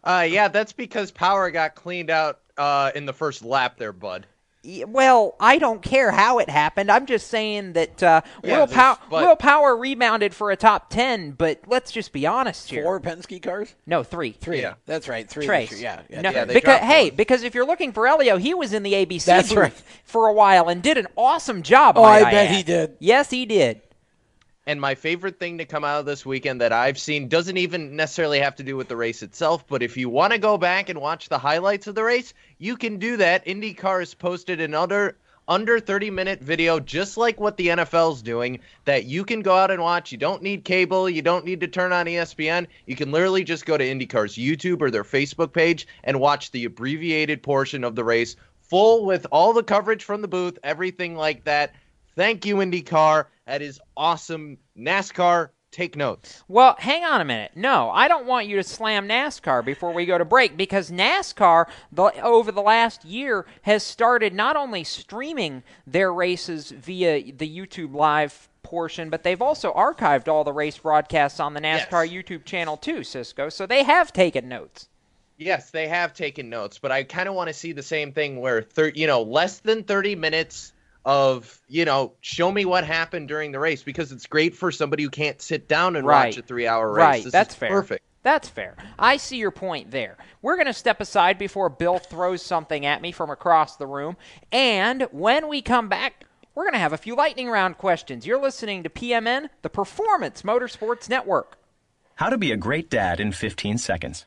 Uh, yeah, that's because power got cleaned out uh, in the first lap there, bud. Y- Well, I don't care how it happened. I'm just saying that uh, Yeah, Will, this- Pow- but- Will Power rebounded for a top ten, but let's just be honest here. Four Penske cars? No, three. Three. Yeah, That's right. Three. Trace. this year. Yeah. No, yeah. because hey, because if you're looking for Elio, he was in the ABC That's booth right. for a while and did an awesome job. Oh, might I bet add. he did. Yes, he did. And my favorite thing to come out of this weekend that I've seen doesn't even necessarily have to do with the race itself, but if you want to go back and watch the highlights of the race, you can do that. IndyCar has posted another under 30 minute video just like what the NFL's doing that you can go out and watch. You don't need cable, you don't need to turn on ESPN. You can literally just go to IndyCar's YouTube or their Facebook page and watch the abbreviated portion of the race full with all the coverage from the booth, everything like that. Thank you IndyCar. That is awesome. NASCAR, take notes. Well, hang on a minute. No, I don't want you to slam NASCAR before we go to break because NASCAR, the, over the last year, has started not only streaming their races via the YouTube Live portion, but they've also archived all the race broadcasts on the NASCAR YouTube channel too, Cisco. So they have taken notes. Yes, they have taken notes, but I kind of want to see the same thing where, thir- you know, less than 30 minutes of, you know, show me what happened during the race because it's great for somebody who can't sit down and Right. watch a three hour race. Right, This that's is fair. Perfect. That's fair. I see your point there. We're going to step aside before Bill throws something at me from across the room. And when we come back, we're going to have a few lightning round questions. You're listening to PMN, the Performance Motorsports Network. How to be a great dad in 15 seconds.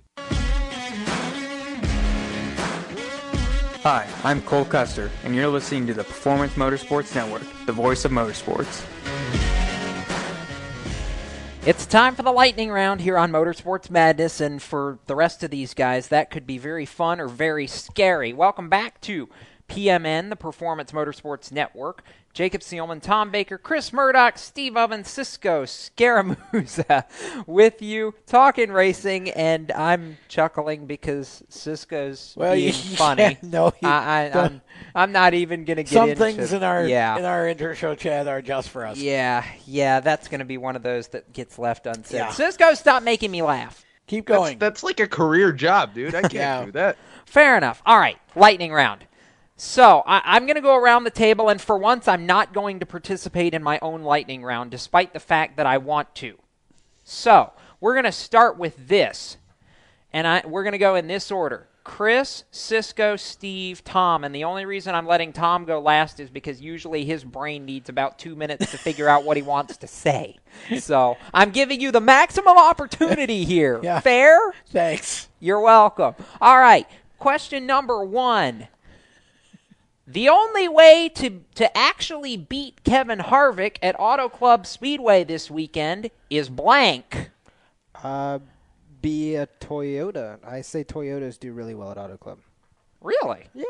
Hi, I'm Cole Custer, and you're listening to the Performance Motorsports Network, the voice of motorsports. It's time for the lightning round here on Motorsports Madness, and for the rest of these guys, that could be very fun or very scary. Welcome back to PMN, the Performance Motorsports Network. Jacob Seelman, Tom Baker, Chris Murdoch, Steve Ovens, Cisco Scaramuza with you talking racing, and I'm chuckling because Cisco's Well, being you- funny. yeah, no, you I, I, I'm, I'm not even going to get Some into things in our yeah. in our inter-show chat are just for us. Yeah, yeah, that's going to be one of those that gets left unsaid. Yeah. Cisco, stop making me laugh. Keep That's, that's like a career job, dude. I can't Yeah. do that. Fair enough. All right, lightning round. So I, I'm going to go around the table, and for once, I'm not going to participate in my own lightning round, despite the fact that I want to. So we're going to start with this, and I, we're going to go in this order: Chris, Cisco, Steve, Tom. And the only reason I'm letting Tom go last is because usually his brain needs about two minutes to figure out what he wants to say. So I'm giving you the maximum opportunity here. Yeah. Fair? Thanks. You're welcome. All right. Question number one. The only way to, to actually beat Kevin Harvick at Auto Club Speedway this weekend is blank. Uh, be a Toyota. I say Toyotas do really well at Auto Club. Really? Yeah.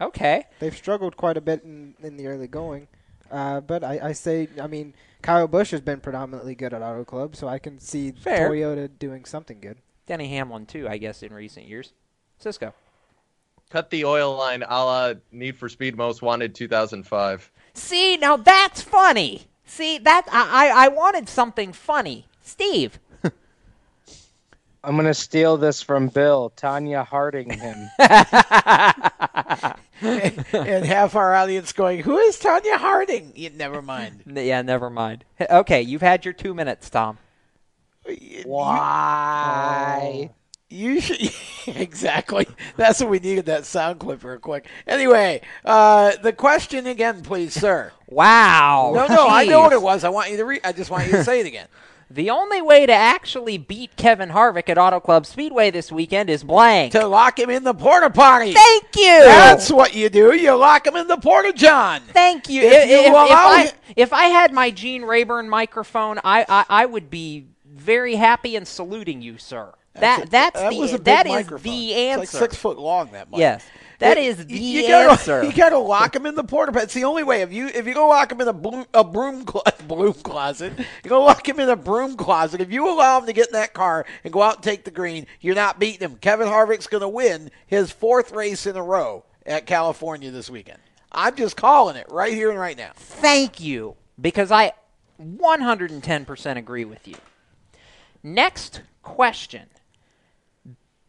Okay. They've struggled quite a bit in, in the early going. Uh, but I, I say, I mean, Kyle Busch has been predominantly good at Auto Club, so I can see Fair. Toyota doing something good. Denny Hamlin, too, I guess, in recent years. Cisco. Cut the oil line a la Need for Speed Most Wanted 2005. See, now that's funny. See, that I, I, I wanted something funny. Steve. I'm gonna steal this from Bill. Tonya Harding him. and half our audience going, "Who is Tonya Harding?" Yeah, never mind. Yeah, never mind. Okay, you've had your two minutes, Tom. Why? Oh. You should exactly. That's what we needed. That sound clip real quick. Anyway, uh, the question again, please, sir. Wow. No, no, I know what it was. I want you to read. I just want you to say it again. The only way to actually beat Kevin Harvick at Auto Club Speedway this weekend is blank. To lock him in the porta potty. Thank you. That's what you do. You lock him in the porta john. Thank you. If If, you if- I, it- if I had my Gene Rayburn microphone, I, I, I would be very happy and saluting you, sir. That that's that the that is microphone. the It's answer. like six foot long. That mic. Yes. That It- is the you gotta, answer. You got to lock him in the porta potty. It's the only way. If you if you go lock him in a broom, a broom, clo- broom closet, you go lock him in a broom closet. If you allow him to get in that car and go out and take the green, you're not beating him. Kevin Harvick's going to win his fourth race in a row at California this weekend. I'm just calling it right here and right now. Thank you, because I 110% agree with you. Next question.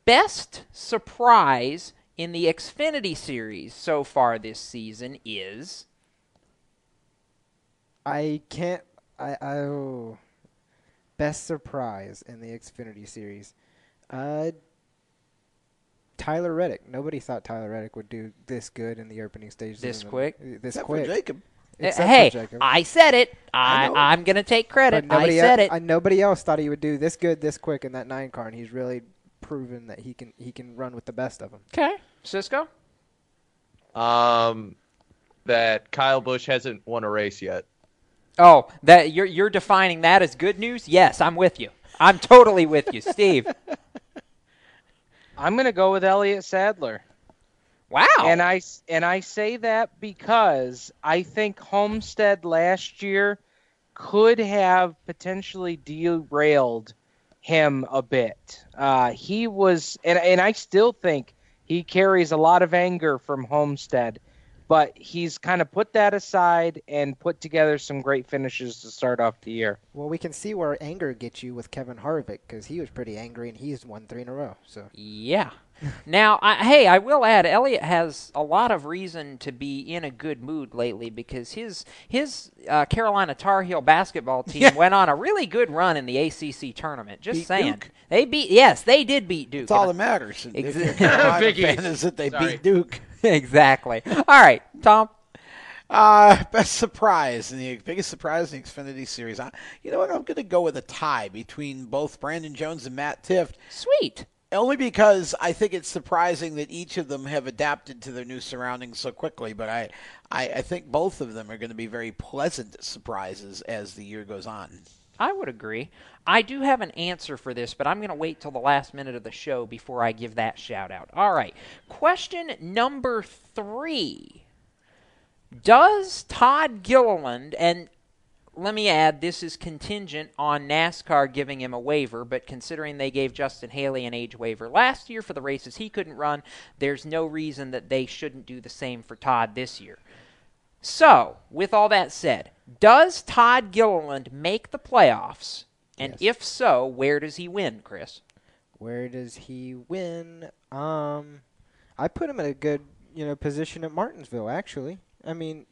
Best surprise in the Xfinity series so far this season is I can't. I, I oh, best surprise in the Xfinity series. Uh, Tyler Reddick. Nobody thought Tyler Reddick would do this good in the opening stages. This of the- quick? This Except for quick. Jacob. Except hey, Jacob. I said it. I, I I'm going to take credit. Nobody I said el- it. I, nobody else thought he would do this good this quick in that nine car, and he's really proven that he can he can run with the best of them. Okay, Cisco. Um, that Kyle Busch hasn't won a race yet. Oh, that you're you're defining that as good news? Yes, I'm with you. I'm totally with you, Steve. I'm going to go with Elliott Sadler. Wow. And I and I say that because I think Homestead last year could have potentially derailed him a bit. Uh, he was, and and I still think he carries a lot of anger from Homestead, but he's kind of put that aside and put together some great finishes to start off the year. Well, we can see where anger gets you with Kevin Harvick because he was pretty angry and he's won three in a row. So Yeah. Now, I, hey, I will add, Elliott has a lot of reason to be in a good mood lately because his his uh, Carolina Tar Heel basketball team Yeah. went on a really good run in the ACC tournament. Just Beat saying, Duke. they beat. Yes, they did beat Duke. That's all that matters. If Ex- you're a Carolina Biggie. fan is that they Sorry. beat Duke. exactly. All right, Tom. Uh, best surprise in the biggest surprise in the Xfinity series. I, you know what? I'm going to go with a tie between both Brandon Jones and Matt Tifft. Sweet. Only because I think it's surprising that each of them have adapted to their new surroundings so quickly. But I, I, I think both of them are going to be very pleasant surprises as the year goes on. I would agree. I do have an answer for this, but I'm going to wait till the last minute of the show before I give that shout out. All right. Question number three Does Todd Gilliland, and let me add, this is contingent on NASCAR giving him a waiver, but considering they gave Justin Haley an age waiver last year for the races he couldn't run, there's no reason that they shouldn't do the same for Todd this year. So, with all that said, does Todd Gilliland make the playoffs? And if so, where does he win, Chris? where does he win? Um, I put him in a good you know position at Martinsville. Actually, I mean,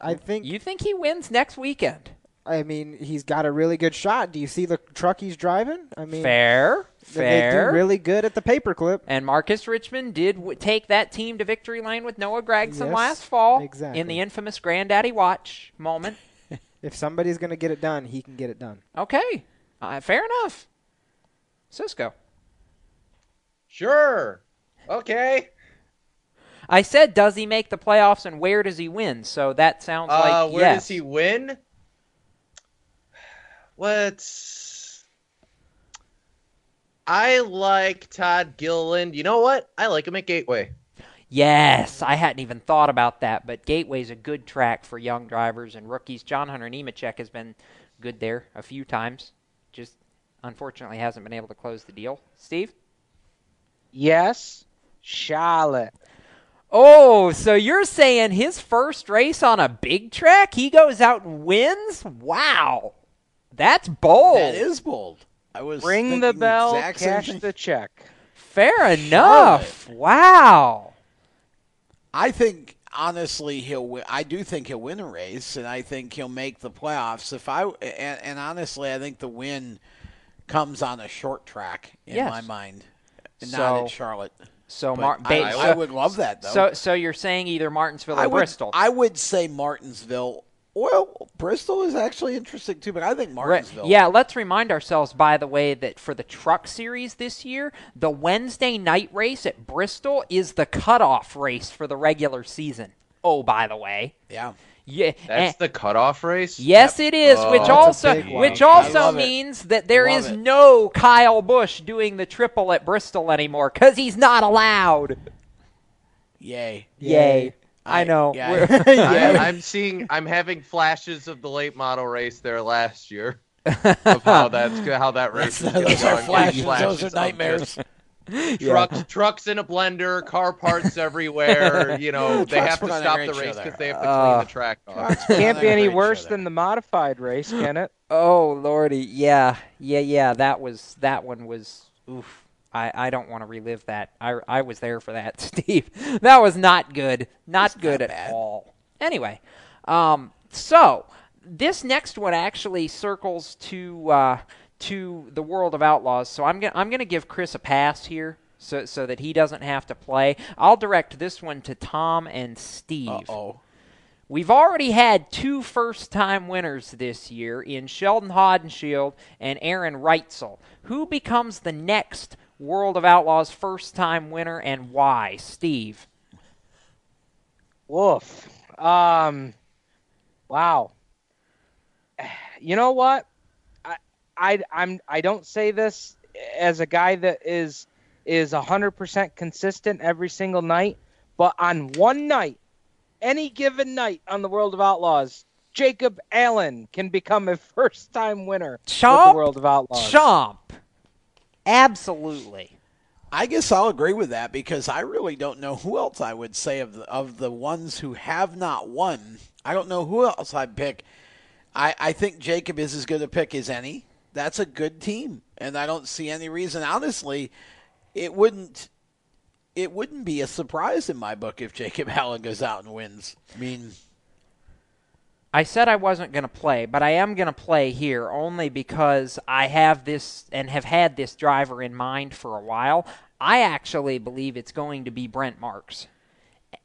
I think You think he wins next weekend? I mean he's got a really good shot. Do you see the truck he's driving? I mean, Fair, fair. They do really good at the paperclip. And Marcus Richmond did w- take that team to victory lane with Noah Gragson Yes, last fall exactly. in the infamous Granddaddy Watch moment. If somebody's going to get it done, he can get it done. Okay, uh, fair enough. Cisco. Sure. Okay. I said, does he make the playoffs and where does he win? So that sounds Uh, like where yes. does he win? Let's. I like Todd Gilliland. You know what? I like him at Gateway. Yes, I hadn't even thought about that, but Gateway's a good track for young drivers and rookies. John Hunter Nemechek has been good there a few times. Just unfortunately hasn't been able to close the deal. Steve? Yes, Charlotte. Oh, so you're saying his first race on a big track, he goes out and wins? Wow. That's bold. That is bold. I was Ring the bell, exact same cash thing. the check. Fair enough. Wow. I think honestly he'll win. I do think he'll win a race, and I think he'll make the playoffs. If I and, and honestly, I think the win comes on a short track in Yes. my mind, not So- at Charlotte. So, But Mar- I, ba- I so- would love that though. So, so you're saying either Martinsville or I would, Bristol? I would say Martinsville. Well, Bristol is actually interesting too, but I think Re- Martinsville. Yeah, let's remind ourselves, by the way, that for the truck series this year, the Wednesday night race at Bristol is the cutoff race for the regular season. Oh, by the way. Yeah. Yeah. That's eh, the cutoff race. Yes, it is, Oh. which also which also love it. means that there Love is it. no Kyle Busch doing the triple at Bristol anymore because he's not allowed. Yay. Yay. I know. yeah, We're- I, I'm seeing. I'm having flashes of the late model race there last year. of how that's how that race is going. Those are flashes. flashes Those are nightmares. just Trucks, trucks in a blender, car parts everywhere. You know, they have to stop the race because they have to Uh, clean the track off. Can't be any worse than the modified race, can it? Oh lordy, yeah, yeah, yeah. That was that one was oof. I, I don't want to relive that. I, I was there for that, Steve. That was not good. Not good at all. Anyway, um, so this next one actually circles to uh, to the world of outlaws. So I'm gonna I'm gonna give Chris a pass here. So, so that he doesn't have to play. I'll direct this one to Tom and Steve. Oh. We've already had two first time winners this year in Sheldon Haudenschild and Aaron Reutzel. Who becomes the next World of Outlaws first time winner and why? Steve. Woof. Um. Wow. You know what? I, I I'm I don't say this as a guy that is is hundred percent consistent every single night, but on one night, any given night on the World of Outlaws, Jacob Allen can become a first time winner with the World of Outlaws. Chomp. Absolutely. I guess I'll agree with that because I really don't know who else I would say of the of the ones who have not won. I don't know who else I'd pick. I, I think Jacob is as good a pick as any. That's a good team, and I don't see any reason. Honestly, it wouldn't it wouldn't be a surprise in my book if Jacob Allen goes out and wins. I mean, I said I wasn't going to play, but I am going to play here only because I have this and have had this driver in mind for a while. I actually believe it's going to be Brent Marks.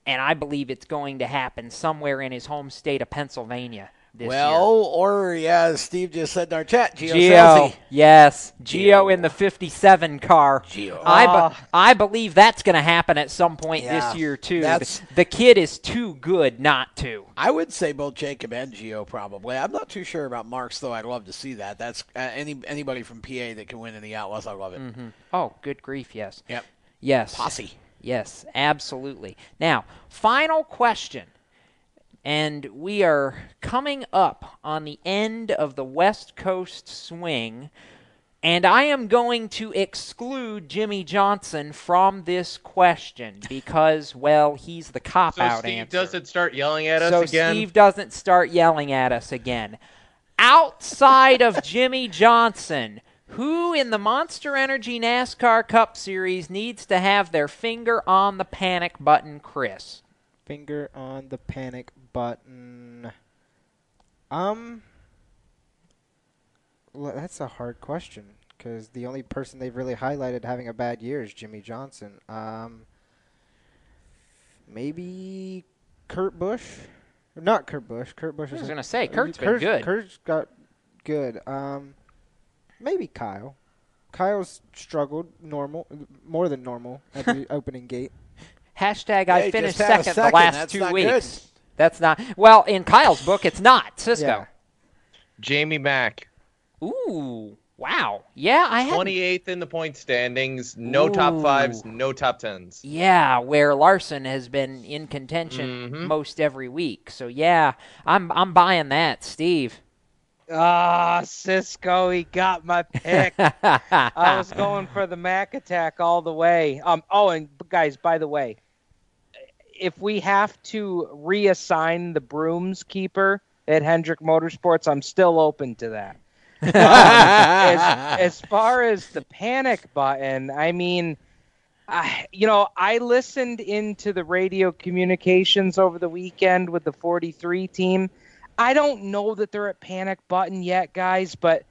And I believe it's going to happen somewhere in his home state of Pennsylvania this well, or yeah, as Steve just said in our chat, Gio. year. Scelzi. yes, Gio in the 57 car. Gio. I, be- Ah. I believe that's going to happen at some point Yeah, this year too. that's- the, the kid is too good not to. I would say both Jacob and Gio probably. I'm not too sure about Marks though. I'd love to see that. That's uh, any anybody from PA that can win in the Outlaws. I love it. Mhm. Oh, good grief, yes. Yep. Yes. Posse. Yes, absolutely. Now, final question. And we are coming up on the end of the West Coast swing. And I am going to exclude Jimmie Johnson from this question because, well, he's the cop So out Steve answer. doesn't start yelling at us so again. Steve doesn't start yelling at us again. Outside of Jimmie Johnson, who in the Monster Energy NASCAR Cup Series needs to have their finger on the panic button, Chris? Finger on the panic button. Um, well, that's a hard question because the only person they've really highlighted having a bad year is Jimmie Johnson. Um, maybe Kurt Busch, not Kurt Busch. Kurt Busch. I was gonna say, Kurt's been Kurt's- good. Kurt's got good. Um, maybe Kyle. Kyle's struggled normal, more than normal at the opening gate. Hashtag Yeah, I he finished just had second, the last That's two not weeks. good. That's not well in Kyle's book. It's not Cisco. Yeah. Jamie Mack, Ooh, wow. Yeah, I had 28th in the point standings. No top fives, no top tens. Yeah, where Larson has been in contention Mhm. most every week. So yeah, I'm I'm buying that, Steve. Ah, Cisco, he got my pick. I was going for the Mac attack all the way. Um. Oh, and guys, by the way, if we have to reassign the brooms keeper at Hendrick Motorsports, I'm still open to that. Um, as, as far as the panic button, I mean, I, you know, I listened into the radio communications over the weekend with the 43 team. I don't know that they're at panic button yet, guys, but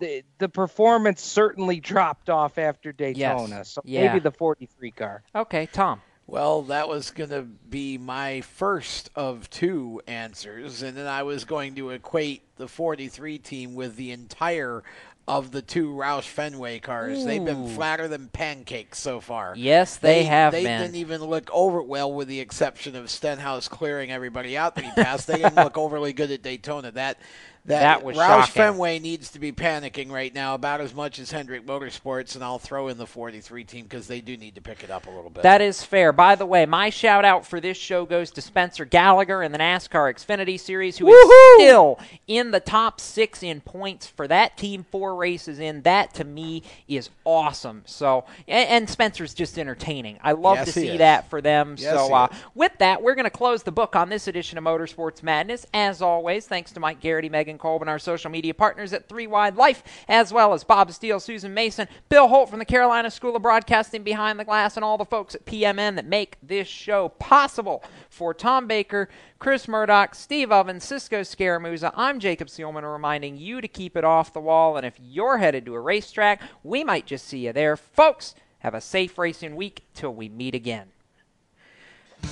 the the performance certainly dropped off after Daytona. So Yeah. maybe the 43 car. Okay, Tom. Well, that was going to be my first of two answers, and then I was going to equate the 43 team with the entire of the two Roush Fenway cars. They've been flatter than pancakes so far. Yes, they have They been. didn't even look over well, with the exception of Stenhouse clearing everybody out that he passed. they didn't look overly good at Daytona. That That was Roush shocking. Fenway needs to be panicking right now about as much as Hendrick Motorsports, and I'll throw in the 43 team because they do need to pick it up a little bit. That is fair. By the way, my shout out for this show goes to Spencer Gallagher in the NASCAR Xfinity Series, who is still in the top six in points for that team, four races in. That to me is awesome. So, and, and Spencer's just entertaining. I love Yes, to see is. that for them. Yes, so, uh, with that, we're going to close the book on this edition of Motorsports Madness. As always, thanks to Mike Garrity, Megan Colbin, our social media partners at Three Wide Life, as well as Bob Steele, Susan Mason, Bill Holt from the Carolina School of Broadcasting Behind the Glass, and all the folks at PMN that make this show possible. For Tom Baker, Chris Murdoch, Steve Ovens, Cisco Scaramuza, I'm Jacob Seelman reminding you to keep it off the wall. And if you're headed to a racetrack, we might just see you there. Folks, have a safe racing week till we meet again.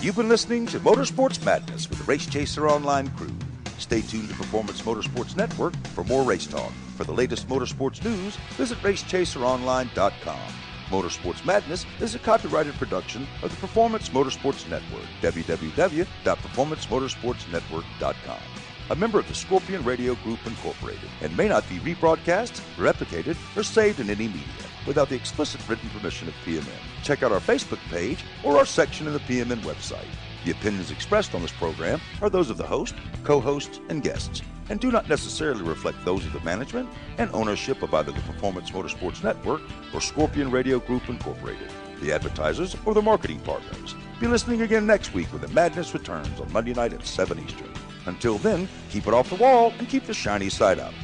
You've been listening to Motorsports Madness with the Race Chaser Online crew. Stay tuned to Performance Motorsports Network for more race talk. For the latest motorsports news, visit racechaseronline.com. Motorsports Madness is a copyrighted production of the Performance Motorsports Network, www.performancemotorsportsnetwork.com. A member of the Scorpion Radio Group Incorporated, and may not be rebroadcast, replicated, or saved in any media without the explicit written permission of PMN. Check out our Facebook page or our section in the PMN website. The opinions expressed on this program are those of the host, co hosts, and guests, and do not necessarily reflect those of the management and ownership of either the Performance Motorsports Network or Scorpion Radio Group Incorporated, the advertisers, or the marketing partners. Be listening again next week when the madness returns on Monday night at 7 Eastern. Until then, keep it off the wall and keep the shiny side up.